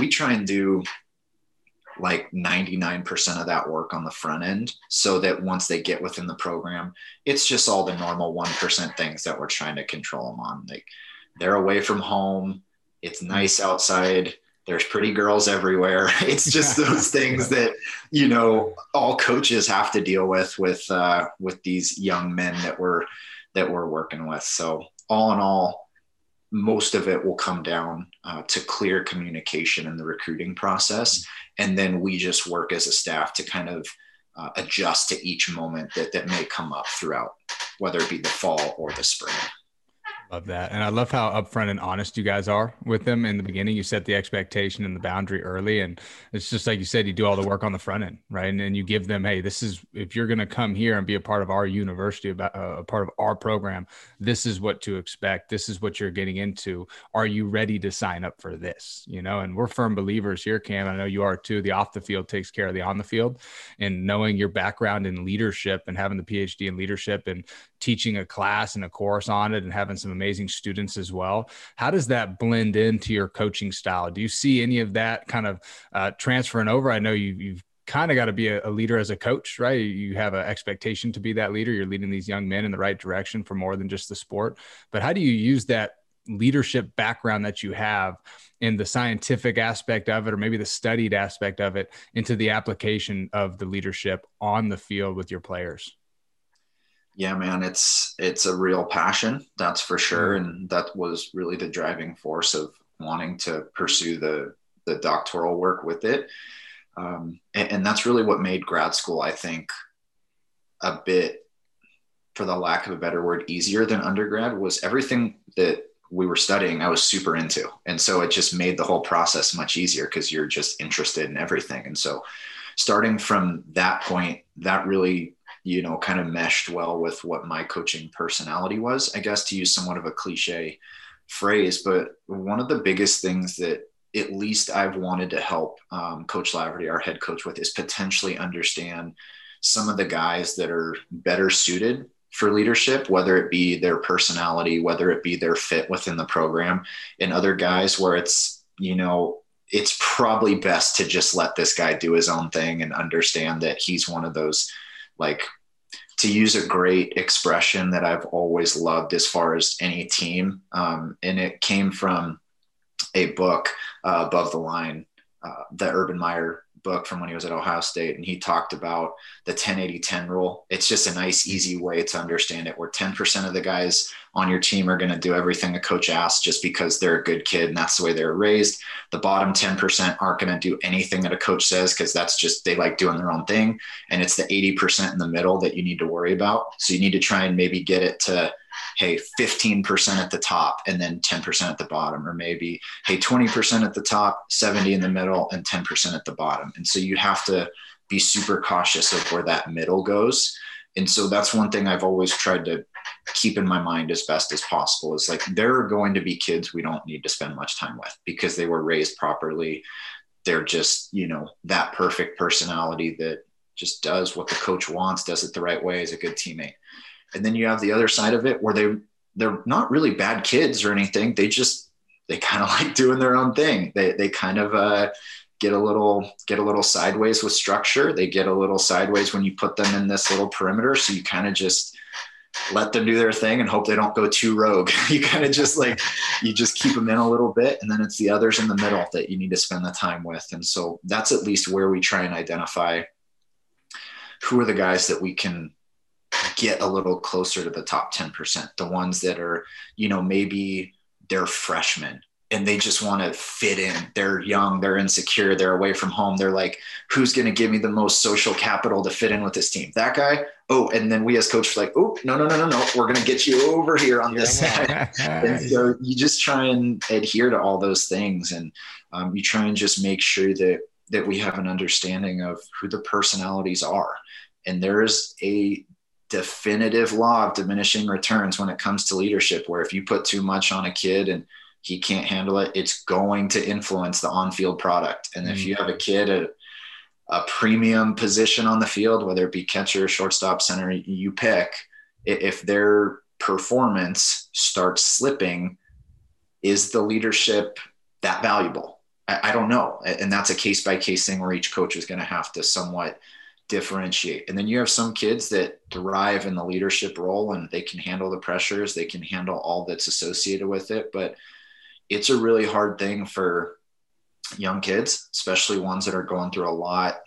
we try and do like 99% of that work on the front end so that once they get within the program, it's just all the normal 1% things that we're trying to control them on. Like they're away from home, it's mm-hmm. nice outside, there's pretty girls everywhere. It's just those things that, you know, all coaches have to deal with with uh, with these young men that we're that we're working with. So all in all, most of it will come down uh, to clear communication in the recruiting process and then we just work as a staff to kind of uh, adjust to each moment that that may come up throughout whether it be the fall or the spring Love that. And I love how upfront and honest you guys are with them in the beginning. You set the expectation and the boundary early. And it's just like you said, you do all the work on the front end, right? And then you give them, hey, this is, if you're going to come here and be a part of our university, about uh, a part of our program, this is what to expect. This is what you're getting into. Are you ready to sign up for this? You know, and we're firm believers here, Cam. I know you are too. The off the field takes care of the on the field. And knowing your background in leadership and having the PhD in leadership and teaching a class and a course on it and having some amazing students as well. How does that blend into your coaching style? Do you see any of that kind of uh, transferring over? I know you, you've kind of got to be a, a, leader as a coach, right? You have an expectation to be that leader. You're leading these young men in the right direction for more than just the sport. But how do you use that leadership background that you have in the scientific aspect of it, or maybe the studied aspect of it, into the application of the leadership on the field with your players? Yeah man it's it's a real passion that's for sure and that was really the driving force of wanting to pursue the the doctoral work with it. Um, and, and that's really what made grad school i think a bit for the lack of a better word easier than undergrad was everything that we were studying i was super into. And so it just made the whole process much easier because you're just interested in everything. And so starting from that point that really you know, kind of meshed well with what my coaching personality was, I guess, to use somewhat of a cliche phrase. But one of the biggest things that at least I've wanted to help um, Coach Laverty, our head coach, with is potentially understand some of the guys that are better suited for leadership, whether it be their personality, whether it be their fit within the program, and other guys where it's, you know, it's probably best to just let this guy do his own thing and understand that he's one of those like to use a great expression that I've always loved as far as any team. Um, and it came from a book, uh, Above the Line, uh, the Urban Meyer book from when he was at Ohio State. And he talked about the 1080 10 rule. It's just a nice, easy way to understand it where 10% of the guys on your team are going to do everything a coach asks just because they're a good kid and that's the way they were raised. The bottom 10% aren't going to do anything that a coach says because that's just they like doing their own thing. And it's the 80% in the middle that you need to worry about. So you need to try and maybe get it to, hey, 15% at the top and then 10% at the bottom, or maybe, hey, 20% at the top, 70 in the middle, and 10% at the bottom. And so you have to be super cautious of where that middle goes. And so that's one thing I've always tried to keep in my mind as best as possible is like there are going to be kids we don't need to spend much time with because they were raised properly they're just you know that perfect personality that just does what the coach wants does it the right way is a good teammate and then you have the other side of it where they they're not really bad kids or anything. They just they kind of like doing their own thing. They they kind of uh get a little get a little sideways with structure. They get a little sideways when you put them in this little perimeter. So you kind of just let them do their thing and hope they don't go too rogue. you kind of just like you just keep them in a little bit. And then it's the others in the middle that you need to spend the time with. And so that's at least where we try and identify who are the guys that we can get a little closer to the top 10%, the ones that are, you know, maybe they're freshmen and they just want to fit in. They're young, they're insecure, they're away from home. They're like, who's going to give me the most social capital to fit in with this team? That guy. Oh, and then we as coaches like, oh, no, no, no, no, no. We're going to get you over here on this side. and so you just try and adhere to all those things, and um, you try and just make sure that that we have an understanding of who the personalities are. And there is a definitive law of diminishing returns when it comes to leadership, where if you put too much on a kid and he can't handle it, it's going to influence the on field product. And if mm. you have a kid at a premium position on the field, whether it be catcher, shortstop, center, you pick, if their performance starts slipping, is the leadership that valuable? I, I don't know. And that's a case by case thing where each coach is going to have to somewhat differentiate. And then you have some kids that thrive in the leadership role and they can handle the pressures, they can handle all that's associated with it. But it's a really hard thing for young kids, especially ones that are going through a lot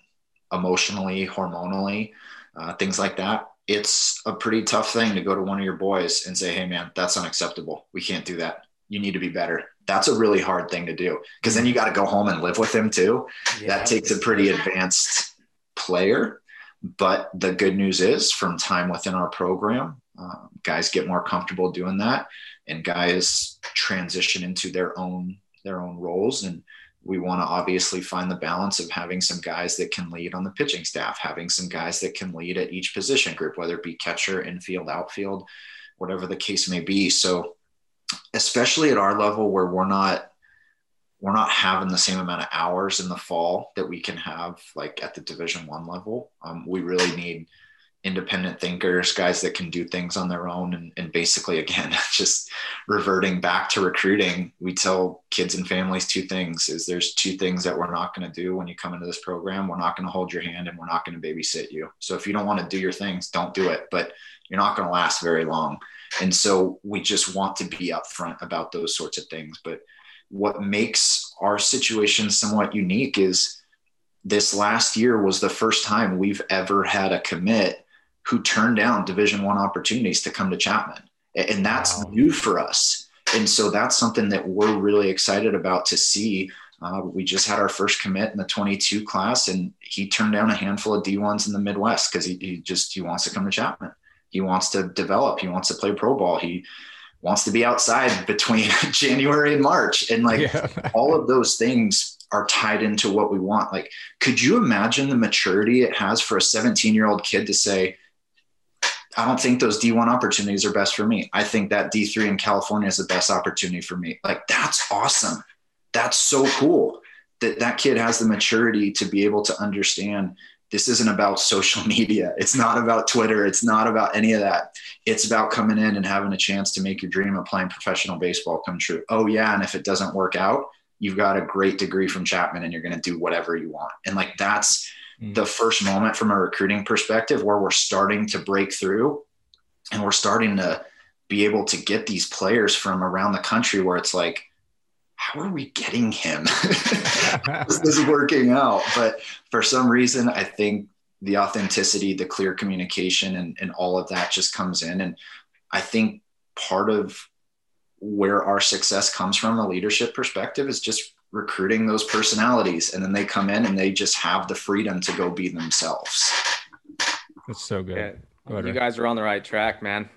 emotionally, hormonally, uh, things like that. It's a pretty tough thing to go to one of your boys and say, Hey, man, that's unacceptable. We can't do that. You need to be better. That's a really hard thing to do because then you got to go home and live with him too. Yeah. That takes a pretty advanced player. But the good news is, from time within our program, uh, guys get more comfortable doing that and guys transition into their own their own roles and we want to obviously find the balance of having some guys that can lead on the pitching staff having some guys that can lead at each position group whether it be catcher infield outfield whatever the case may be so especially at our level where we're not we're not having the same amount of hours in the fall that we can have like at the division one level um, we really need independent thinkers, guys that can do things on their own. And, and, basically, again, just reverting back to recruiting, we tell kids and families two things is there's two things that we're not going to do when you come into this program. We're not going to hold your hand and we're not going to babysit you. So if you don't want to do your things, don't do it, but you're not going to last very long. And so we just want to be upfront about those sorts of things. But what makes our situation somewhat unique is this last year was the first time we've ever had a commit who turned down division one opportunities to come to chapman. And that's wow. new for us. And so that's something that we're really excited about to see. Uh, we just had our first commit in the 22 class and he turned down a handful of d1s in the midwest because he, he just he wants to come to chapman. He wants to develop. He wants to play pro ball. He wants to be outside between january and march and like yeah. all of those things are tied into what we want like could you imagine the maturity it has for a 17 year old kid to say I don't think those D1 opportunities are best for me. I think that D3 in California is the best opportunity for me. Like that's awesome. That's so cool that that kid has the maturity to be able to understand this isn't about social media. It's not about Twitter. It's not about any of that. It's about coming in and having a chance to make your dream of playing professional baseball come true. Oh yeah, and if it doesn't work out, you've got a great degree from Chapman and you're going to do whatever you want. And like that's Mm. the first moment from a recruiting perspective where we're starting to break through and we're starting to be able to get these players from around the country where it's like how are we getting him this is working out but for some reason i think the authenticity the clear communication and, and all of that just comes in. And i think part of where our success comes from a leadership perspective is just recruiting those personalities. And then they come in and they just have the freedom to go be themselves. That's so good. Yeah. Ahead, you guys are on the right track, man.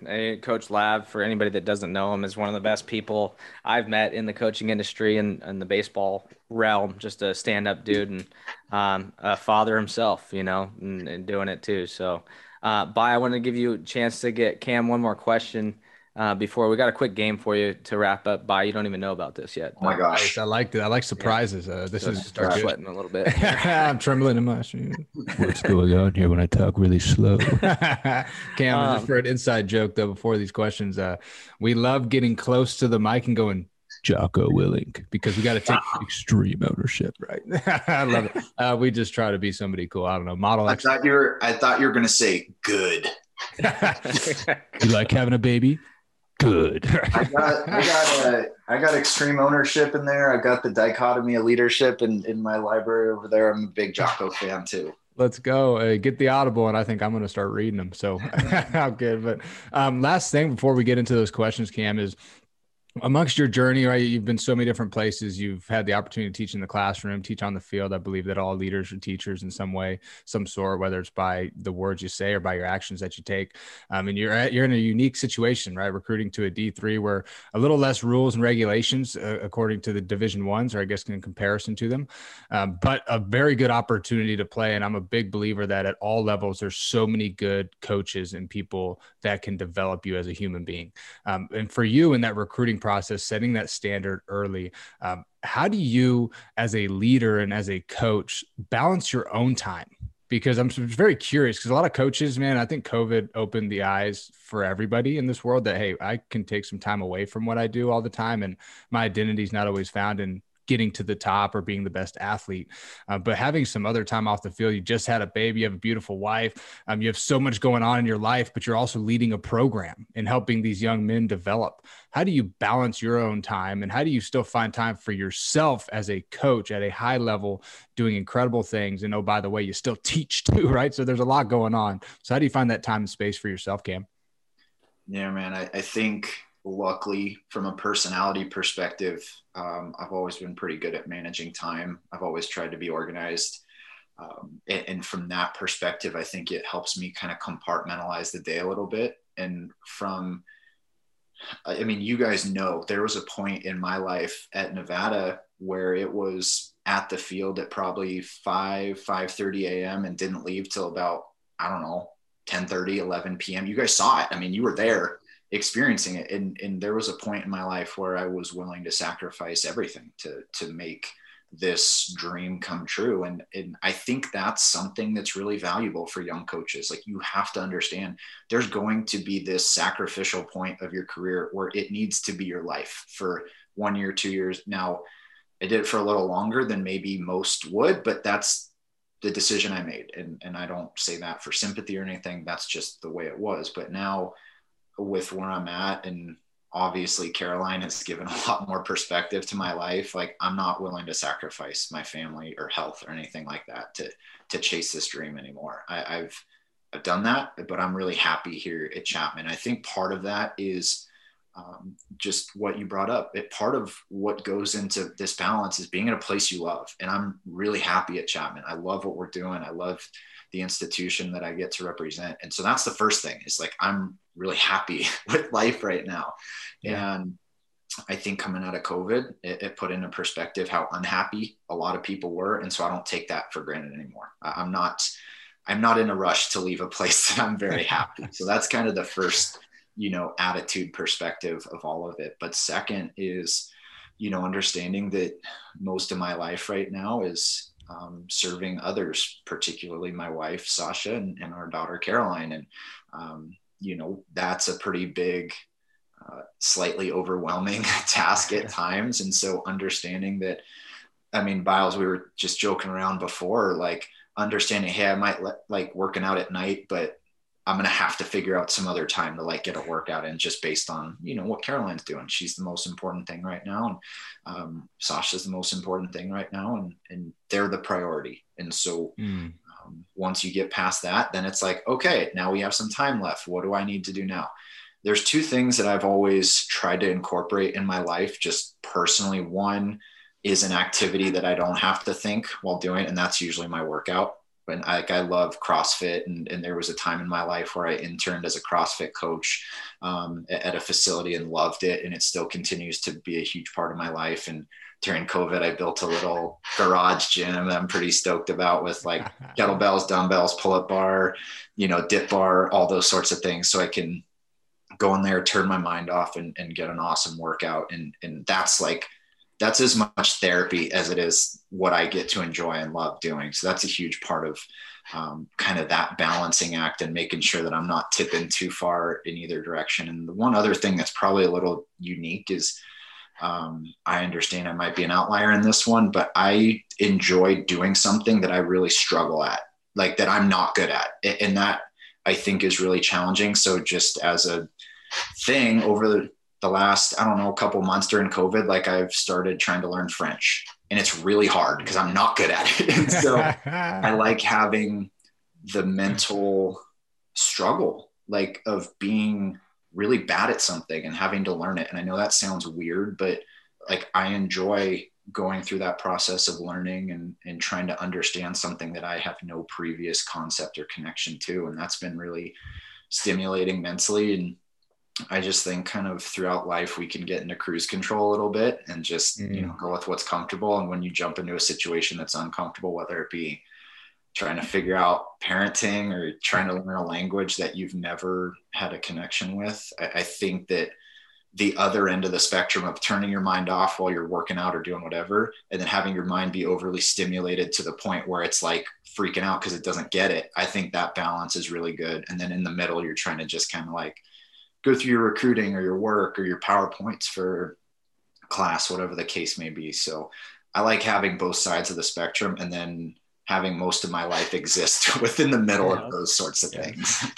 Coach Lav, for anybody that doesn't know him, is one of the best people I've met in the coaching industry and, and the baseball realm. Just a stand-up dude and um, a father himself, you know, and, and doing it too. So, uh, Bai, I want to give you a chance to get Cam one more question uh, before we got a quick game for you to wrap up Bai you don't even know about this yet oh my gosh i like it i like surprises yeah. uh, this so is start good. sweating a little bit i'm trembling in my shoes what's going on here when i talk really slow cam um, just for an inside joke though before these questions uh, we love getting close to the mic and going Jocko Willink because we got to take extreme ownership, right? I love it. Uh, we just try to be somebody cool. I don't know. Model. I thought you were. I thought you were going to say good. you like having a baby? good. I got I got a, I got extreme ownership in there. I got the dichotomy of leadership in, in my library over there. I'm a big Jocko fan too. Let's go. Uh, get the audible, and I think I'm going to start reading them. So how good. But um, last thing before we get into those questions, Cam, is amongst your journey right you've been so many different places. You've had the opportunity to teach in the classroom teach on the field. I believe that all leaders are teachers in some way some sort whether it's by the words you say or by your actions that you take. Um, and you're at, you're in a unique situation right recruiting to a d3 where a little less rules and regulations uh, according to the division ones or i guess in comparison to them. Um, but a very good opportunity to play and i'm a big believer that at all levels there's so many good coaches and people that can develop you as a human being. Um, and for you in that recruiting process, setting that standard early. Um, how do you, as a leader and as a coach, balance your own time? Because I'm very curious because a lot of coaches, man, I think COVID opened the eyes for everybody in this world that, hey, I can take some time away from what I do all the time. And my identity is not always found in getting to the top or being the best athlete. Uh, but having some other time off the field, you just had a baby, you have a beautiful wife, um, you have so much going on in your life, but you're also leading a program and helping these young men develop. How do you balance your own time and how do you still find time for yourself as a coach at a high level, doing incredible things? And oh, by the way, you still teach too, right? So there's a lot going on. So how do you find that time and space for yourself, Cam? Yeah, man, I, I think luckily from a personality perspective um, i've always been pretty good at managing time. I've always tried to be organized. Um, and, and, from that perspective i think it helps me kind of compartmentalize the day a little bit. And from i mean you guys know there was a point in my life at nevada where it was at the field at probably 5 5 30 a.m and didn't leave till about i don't know 10 30 11 p.m you guys saw it. I mean you were there experiencing it. And, and there was a point in my life where i was willing to sacrifice everything to to make this dream come true. And, and i think that's something that's really valuable for young coaches. Like you have to understand there's going to be this sacrificial point of your career where it needs to be your life for one year two years. Now i did it for a little longer than maybe most would but that's the decision i made. And, and i don't say that for sympathy or anything. That's just the way it was. But now with where I'm at and obviously Caroline has given a lot more perspective to my life. Like I'm not willing to sacrifice my family or health or anything like that to to chase this dream anymore. I, have I've done that, but I'm really happy here at Chapman. I think part of that is um, just what you brought up. It part of what goes into this balance is being in a place you love, and I'm really happy at Chapman. I love what we're doing. I love the institution that I get to represent. And so that's the first thing is like, I'm really happy with life right now. Yeah. And I think coming out of COVID, it, it, put into perspective how unhappy a lot of people were. And so I don't take that for granted anymore. I'm not, I'm not in a rush to leave a place that I'm very happy. so that's kind of the first, you know, attitude perspective of all of it. But second is, you know, understanding that most of my life right now is um, serving others, particularly my wife, Sasha, and, and our daughter, Caroline. And, um, you know, that's a pretty big, uh, slightly overwhelming task at times. And so understanding that, I mean, Biles, we were just joking around before, like understanding, hey, I might let, like working out at night, but I'm gonna have to figure out some other time to like get a workout in just based on you know what Caroline's doing. She's the most important thing right now, and um, Sasha's the most important thing right now, and and they're the priority. And so mm. um, once you get past that, then it's like okay, now we have some time left. What do I need to do now? There's two things that I've always tried to incorporate in my life, just personally. One is an activity that I don't have to think while doing, and that's usually my workout and I, like I love CrossFit, and, and there was a time in my life where I interned as a CrossFit coach um, at a facility and loved it, and it still continues to be a huge part of my life. And during COVID, I built a little garage gym that I'm pretty stoked about with like kettlebells, dumbbells, pull-up bar, you know, dip bar, all those sorts of things, so I can go in there, turn my mind off, and, and get an awesome workout. And and that's like that's as much therapy as it is what I get to enjoy and love doing. So that's a huge part of um, kind of that balancing act and making sure that I'm not tipping too far in either direction. And the one other thing that's probably a little unique is um, I understand I might be an outlier in this one, but I enjoy doing something that I really struggle at, like that I'm not good at. And that I think is really challenging. So just as a thing over the the last i don't know a couple months during covid like i've started trying to learn french and it's really hard because i'm not good at it and so i like having the mental struggle like of being really bad at something and having to learn it. And I know that sounds weird, but like I enjoy going through that process of learning and, and trying to understand something that I have no previous concept or connection to. And that's been really stimulating mentally. And I just think kind of throughout life, we can get into cruise control a little bit and just, mm. you know, go with what's comfortable. And when you jump into a situation that's uncomfortable, whether it be trying to figure out parenting or trying to learn a language that you've never had a connection with, I, I think that the other end of the spectrum of turning your mind off while you're working out or doing whatever, and then having your mind be overly stimulated to the point where it's like freaking out because it doesn't get it. I think that balance is really good. And then in the middle, you're trying to just kind of like go through your recruiting or your work or your PowerPoints for class, whatever the case may be. So I like having both sides of the spectrum and then having most of my life exist within the middle yeah. of those sorts of yeah. things.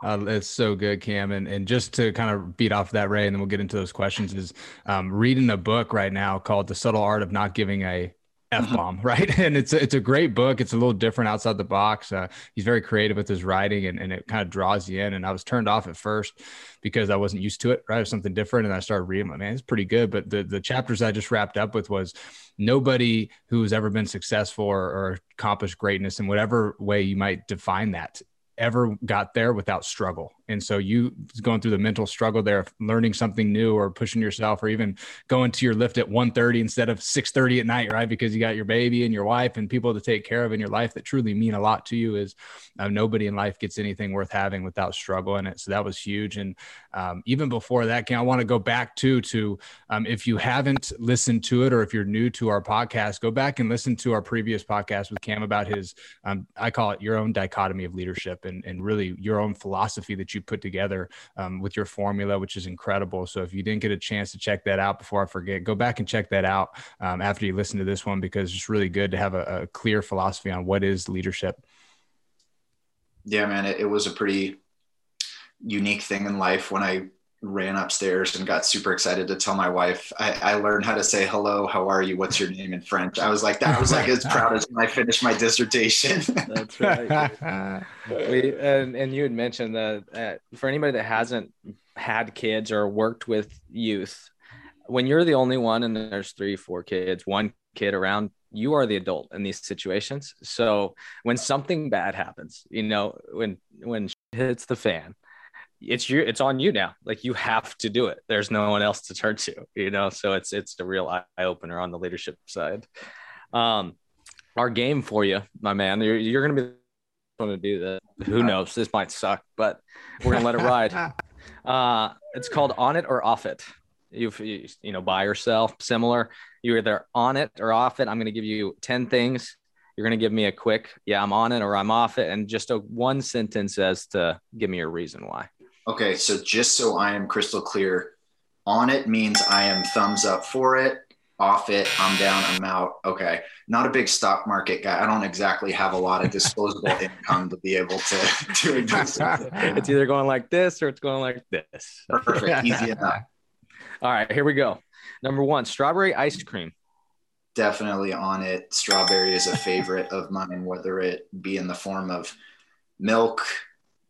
Uh, it's so good, Cam. And, and just to kind of beat off that, Ray, and then we'll get into those questions is um, reading a book right now called The Subtle Art of Not Giving a F mm-hmm. bomb, right? And it's a, it's a great book. It's a little different outside the box. Uh, he's very creative with his writing and, and it kind of draws you in. And I was turned off at first because I wasn't used to it, right? It was something different. And I started reading, like, man, it's pretty good. But the, the chapters I just wrapped up with was nobody who's ever been successful or, or accomplished greatness in whatever way you might define that ever got there without struggle. And so you going through the mental struggle there, learning something new or pushing yourself or even going to your lift at 1.30 instead of 6.30 at night, right? Because you got your baby and your wife and people to take care of in your life that truly mean a lot to you is uh, nobody in life gets anything worth having without struggle in it. So that was huge. And um, even before that, I want to go back to, to um, if you haven't listened to it or if you're new to our podcast, go back and listen to our previous podcast with Cam about his, um, I call it your own dichotomy of leadership and, and really your own philosophy that you put together um, with your formula, which is incredible. So if you didn't get a chance to check that out before I forget, go back and check that out um, after you listen to this one because it's really good to have a, a clear philosophy on what is leadership. Yeah, man, it, it was a pretty unique thing in life when I ran upstairs and got super excited to tell my wife I, I, learned how to say hello how are you what's your name in french? I was like that was like as proud as when i finished my dissertation. That's right. We, and, and you had mentioned that uh, for anybody that hasn't had kids or worked with youth when you're the only one and there's three four kids one kid around you are the adult in these situations. So when something bad happens you know when when hits the fan it's your it's on you now. Like you have to do it. There's no one else to turn to you know? So it's it's a real eye opener on the leadership side. Um our game for you my man you're, you're gonna be going to do that who knows? This might suck but we're gonna let it ride. Uh it's called on it or off it. You've you, you know buy or sell similar. You're either on it or off it. I'm gonna give you 10 things. You're going to give me a quick yeah i'm on it or i'm off it and just a one sentence as to give me a reason why Okay, so just so I am crystal clear, on it means I am thumbs up for it. Off it, I'm down, I'm out. Okay. Not a big stock market guy. I don't exactly have a lot of disposable income to be able to do this. It's either going like this or it's going like this. Perfect. Easy enough. All right, here we go. Number one, strawberry ice cream. Definitely on it. Strawberry is a favorite of mine, whether it be in the form of milk,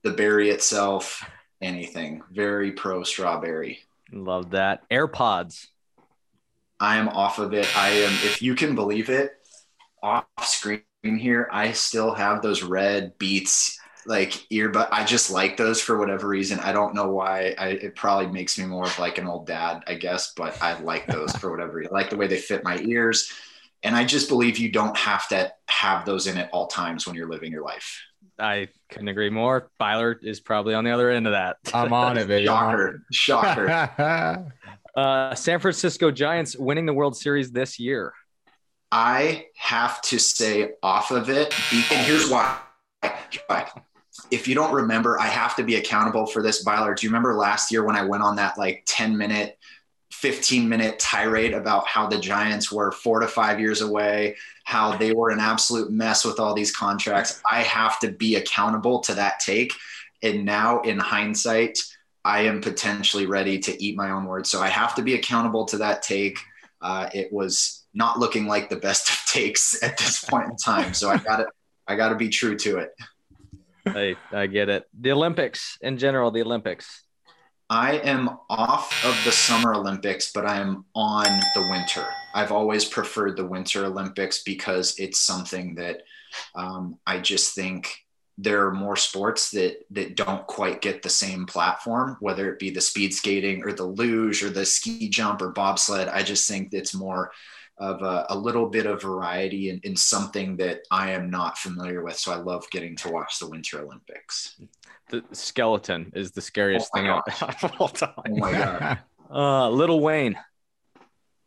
the berry itself, anything. Very pro strawberry. Love that. AirPods. I am off of it. I am, if you can believe it, off screen here, I still have those red Beats like earbud. I just like those for whatever reason. I don't know why. I, it probably makes me more of like an old dad, I guess, but I like those for whatever reason. I like the way they fit my ears. And I just believe you don't have to have those in at all times when you're living your life. I couldn't agree more. Byler is probably on the other end of that. I'm on it, baby. Shocker. Shocker. uh, San Francisco Giants winning the World Series this year. I have to say off of it. And here's why. If you don't remember, I have to be accountable for this, Byler. Do you remember last year when I went on that like 10 minute 15 minute tirade about how the Giants were four to five years away, how they were an absolute mess with all these contracts. I have to be accountable to that take. And now, in hindsight, I am potentially ready to eat my own words. So I have to be accountable to that take. Uh, it was not looking like the best of takes at this point in time. So I got to, I got to be true to it. I, I get it. The Olympics in general, the Olympics I am off of the Summer Olympics, but I am on the winter. I've always preferred the Winter Olympics because it's something that um, I just think there are more sports that that don't quite get the same platform, whether it be the speed skating or the luge or the ski jump or bobsled. I just think it's more of a, a little bit of variety in, in something that I am not familiar with. So I love getting to watch the Winter Olympics. The skeleton is the scariest Oh thing my of all time. Oh my god, Uh, Little Wayne.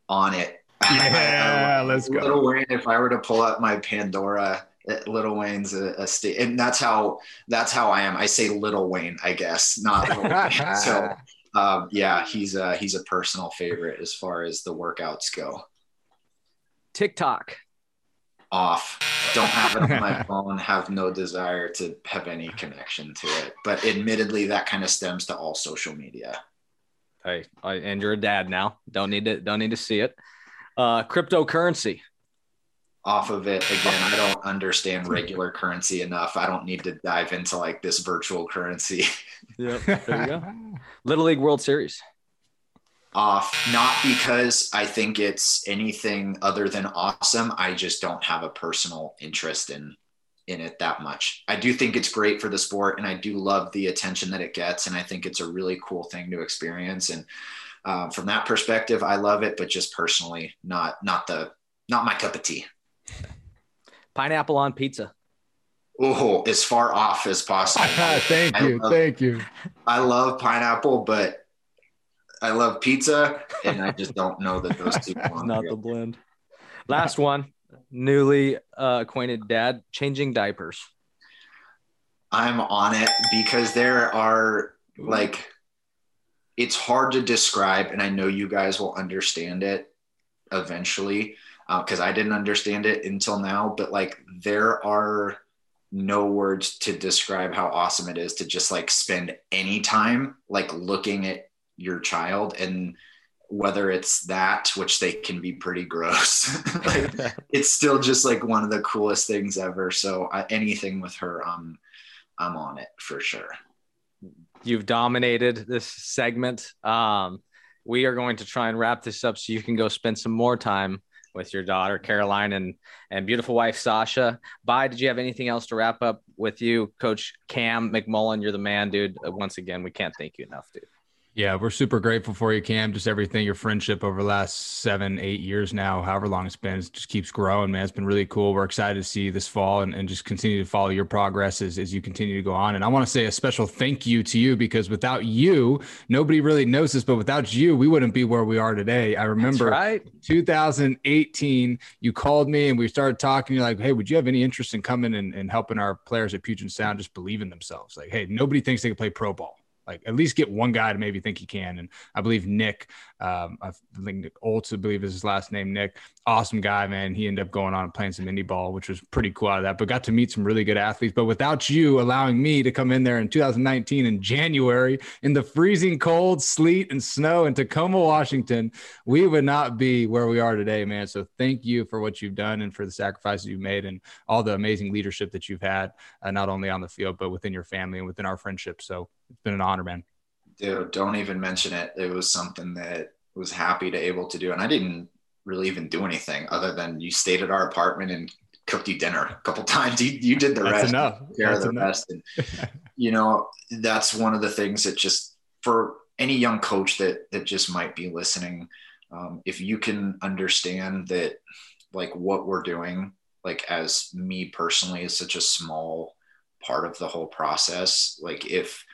on it. Yeah, let's go. Little Wayne. If I were to pull up my Pandora, Little Wayne's a, a state, and that's how that's how I am. I say Little Wayne, I guess, not Little Wayne. so. Um, yeah, he's a, he's a personal favorite as far as the workouts go. TikTok. off. Don't have it on my phone. Have no desire to have any connection to it. But admittedly, that kind of stems to all social media. Hey, I, and you're a dad now. Don't need to don't need to see it. Uh, cryptocurrency. Off of it again, I don't understand regular currency enough. I don't need to dive into like this virtual currency. Yep. There you go. Little League World Series. Off, not because I think it's anything other than awesome. I just don't have a personal interest in in it that much. I do think it's great for the sport, and I do love the attention that it gets, and I think it's a really cool thing to experience. And um, from that perspective, I love it, but just personally, not not the not my cup of tea. Pineapple on pizza. Oh, as far off as possible. thank I you, love- thank you. I love pineapple, but I love pizza, and I just don't know that those two. belong Not the blend. Last one. Newly uh, acquainted dad changing diapers. I'm on it because there are like it's hard to describe, and I know you guys will understand it eventually because I didn't understand it until now. But like there are no words to describe how awesome it is to just like spend any time like looking at your child and whether it's that which they can be pretty gross like it's still just like one of the coolest things ever so I, anything with her um i'm on it for sure You've dominated this segment. Um, we are going to try and wrap this up so you can go spend some more time with your daughter Caroline and and beautiful wife Sasha. Bye. Did you have anything else to wrap up with you, Coach Cam McMullen? You're the man, dude. Uh, Once again, we can't thank you enough, dude. Yeah, we're super grateful for you, Cam. Just everything, your friendship over the last seven, eight years now, however long it's been, it just keeps growing, man. It's been really cool. We're excited to see this fall and, and just continue to follow your progress as, as you continue to go on. And I want to say a special thank you to you because without you, nobody really knows this, but without you, we wouldn't be where we are today. I remember right. 2018, you called me and we started talking. You're like, hey, would you have any interest in coming and, and helping our players at Puget Sound just believe in themselves? Like, hey, nobody thinks they can play pro ball. Like, at least get one guy to maybe think he can. And I believe Nick, um, I think Nick I believe is his last name, Nick. Awesome guy, man. He ended up going on and playing some indie ball, which was pretty cool out of that. But got to meet some really good athletes. But without you allowing me to come in there in 2019 in January in the freezing cold, sleet, and snow in Tacoma, Washington, we would not be where we are today, man. So thank you for what you've done and for the sacrifices you've made and all the amazing leadership that you've had, uh, not only on the field, but within your family and within our friendship. So it's been an honor, man. Dude don't even mention it it was something that was happy to able to do and i didn't really even do anything other than you stayed at our apartment and cooked you dinner a couple times you, you did the That's rest enough. care the enough. rest and you know that's one of the things that just for any young coach that that just might be listening um, if you can understand that like what we're doing like as me personally is such a small part of the whole process like if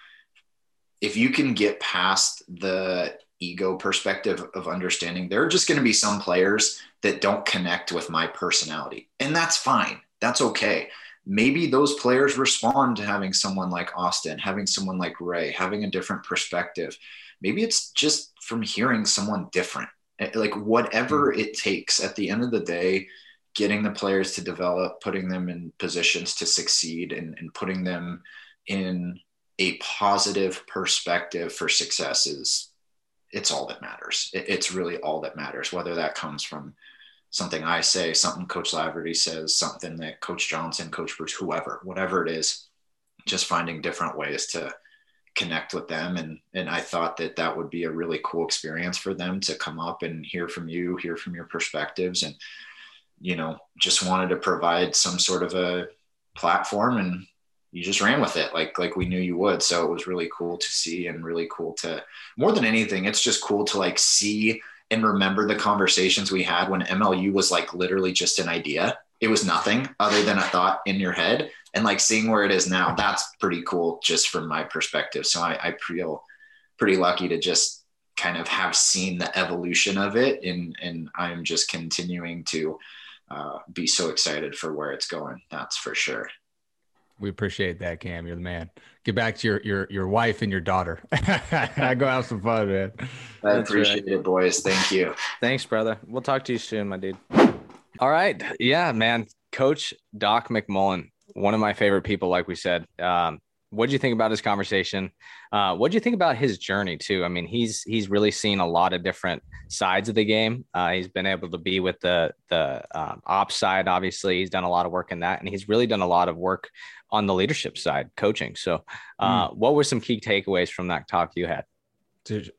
if you can get past the ego perspective of understanding there are just going to be some players that don't connect with my personality and that's fine. That's okay. Maybe those players respond to having someone like austin having someone like ray having a different perspective. Maybe it's just from hearing someone different. Eh, like whatever it takes at the end of the day getting the players to develop putting them in positions to succeed and, and putting them in a positive perspective for success is it's all that matters. It- it's really all that matters, whether that comes from something I say, something Coach Laverty says, something that Coach Johnson, Coach Bruce, whoever, whatever it is, just finding different ways to connect with them and and I thought that that would be a really cool experience for them to come up and hear from you hear from your perspectives and you know just wanted to provide some sort of a platform and you just ran with it like like we knew you would. So it was really cool to see and really cool to more than anything it's just cool to like see and remember the conversations we had when MLU was like literally just an idea. It was nothing other than a thought in your head. And like seeing where it is now that's pretty cool just from my perspective. So i, I feel pretty lucky to just kind of have seen the evolution of it. And and i'm just continuing to uh, be so excited for where it's going that's for sure we appreciate that cam. You're the man. Get back to your your your wife and your daughter. Go have some fun man. I appreciate right. it boys. Thank you. Thanks brother. We'll talk to you soon my dude. All right. Yeah man. Coach doc McMullen, one of my favorite people, like we said. Um, what do you think about his conversation? Uh, what do you think about his journey too? I mean, he's he's really seen a lot of different sides of the game. Uh, he's been able to be with the the um, ops side. Obviously, he's done a lot of work in that, and he's really done a lot of work on the leadership side, coaching. So, uh, mm. what were some key takeaways from that talk you had?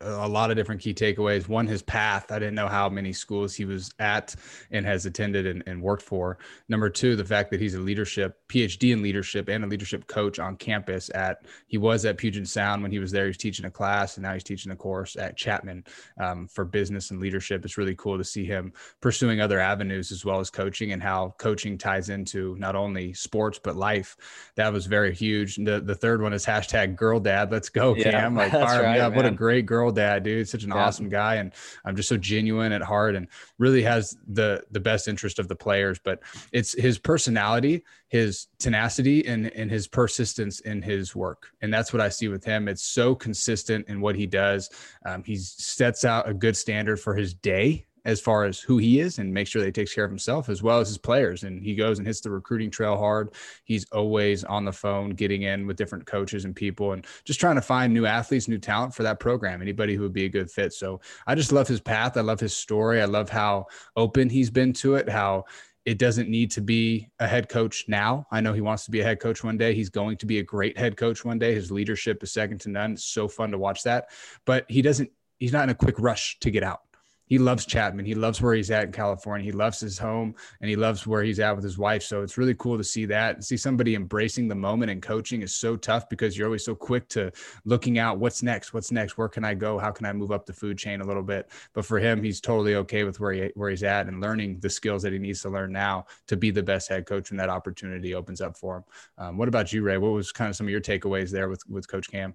A lot of different key takeaways. One, his path. I didn't know how many schools he was at and has attended and, and, worked for. Number two, the fact that he's a leadership PhD in leadership and a leadership coach on campus. At he was at Puget Sound when he was there. He was teaching a class, and now he's teaching a course at Chapman um, for business and leadership. It's really cool to see him pursuing other avenues as well as coaching and how coaching ties into not only sports but life. That was very huge. The the third one is hashtag Girl Dad. Let's go, yeah, Cam! Like, fire right, me up. What a great great girl dad, dude. Such an yeah. awesome guy, and I'm just so genuine at heart, and really has the the best interest of the players. But it's his personality, his tenacity, and and his persistence in his work, and that's what I see with him. It's so consistent in what he does. Um, he sets out a good standard for his day as far as who he is and make sure that he takes care of himself as well as his players. And he goes and hits the recruiting trail hard. He's always on the phone, getting in with different coaches and people and just trying to find new athletes, new talent for that program, anybody who would be a good fit. So I just love his path. I love his story. I love how open he's been to it, how it doesn't need to be a head coach now. I know he wants to be a head coach one day. He's going to be a great head coach one day. His leadership is second to none. It's so fun to watch that. But he doesn't, he's not in a quick rush to get out he loves Chapman. He loves where he's at in California. He loves his home and he loves where he's at with his wife. So it's really cool to see that and see somebody embracing the moment and coaching is so tough because you're always so quick to looking out what's next, what's next, where can I go, how can I move up the food chain a little bit. But for him, he's totally okay with where he where he's at and learning the skills that he needs to learn now to be the best head coach when that opportunity opens up for him. Um, what about you, Ray? What was kind of some of your takeaways there with with Coach Cam?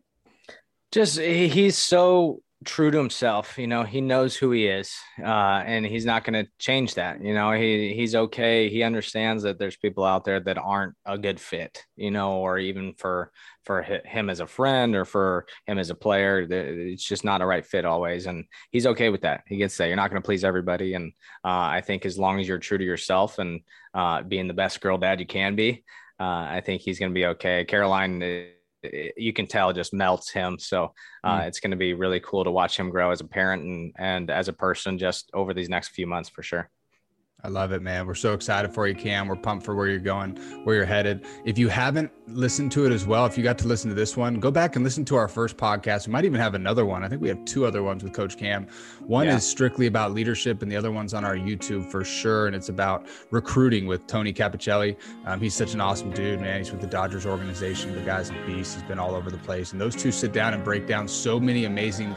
Just he's so true to himself. You know, he knows who he is, uh, and he's not going to change that. You know, he he's okay. He understands that there's people out there that aren't a good fit. You know, or even for for him as a friend or for him as a player, it's just not a right fit always. And he's okay with that. He gets that. You're not going to please everybody, and uh, I think as long as you're true to yourself and uh, being the best girl dad you can be, uh, I think he's going to be okay. Caroline you can tell just melts him. So uh, mm. it's going to be really cool to watch him grow as a parent and and as a person just over these next few months for sure. I love it, man. We're so excited for you, Cam. We're pumped for where you're going, where you're headed. If you haven't listened to it as well, if you got to listen to this one, go back and listen to our first podcast. We might even have another one. I think we have two other ones with Coach Cam. One yeah. is strictly about leadership, and the other one's on our YouTube for sure. And it's about recruiting with Tony Capicelli. Um, he's such an awesome dude, man. He's with the Dodgers organization. The guy's a beast. He's been all over the place. And those two sit down and break down so many amazing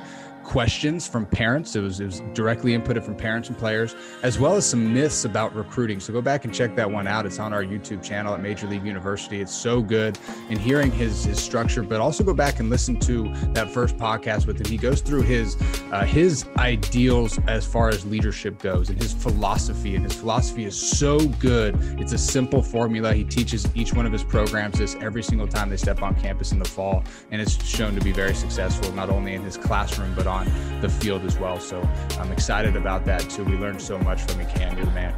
questions from parents. It was, it was directly inputted from parents and players, as well as some myths about recruiting. So go back and check that one out. It's on our YouTube channel at Major League University. It's so good. And hearing his his structure, but also go back and listen to that first podcast with him. He goes through his uh, his ideals as far as leadership goes and his philosophy. And his philosophy is so good. It's a simple formula. He teaches each one of his programs this every single time they step on campus in the fall, and it's shown to be very successful, not only in his classroom but on on the field as well. So I'm excited about that too. We learned so much from you, Cam. You're the man.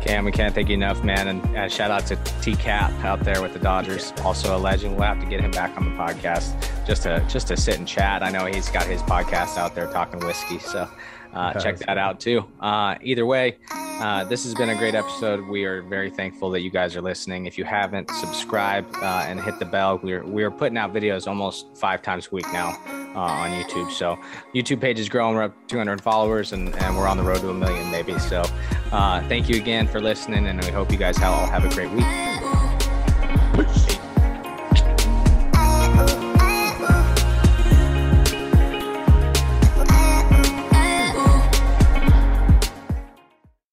Cam, we can't thank you enough, man. And uh, shout out to T Cap out there with the Dodgers, also a legend. We'll have to get him back on the podcast just to just to sit and chat. I know he's got his podcast out there talking whiskey, so uh, check that out too. Uh, either way, Uh, this has been a great episode. We are very thankful that you guys are listening. If you haven't, subscribe uh, and hit the bell. We're we're putting out videos almost five times a week now uh, on YouTube. So YouTube page is growing. We're up 200 followers, and, and we're on the road to a million, maybe. So uh, thank you again for listening, and we hope you guys all have a great week.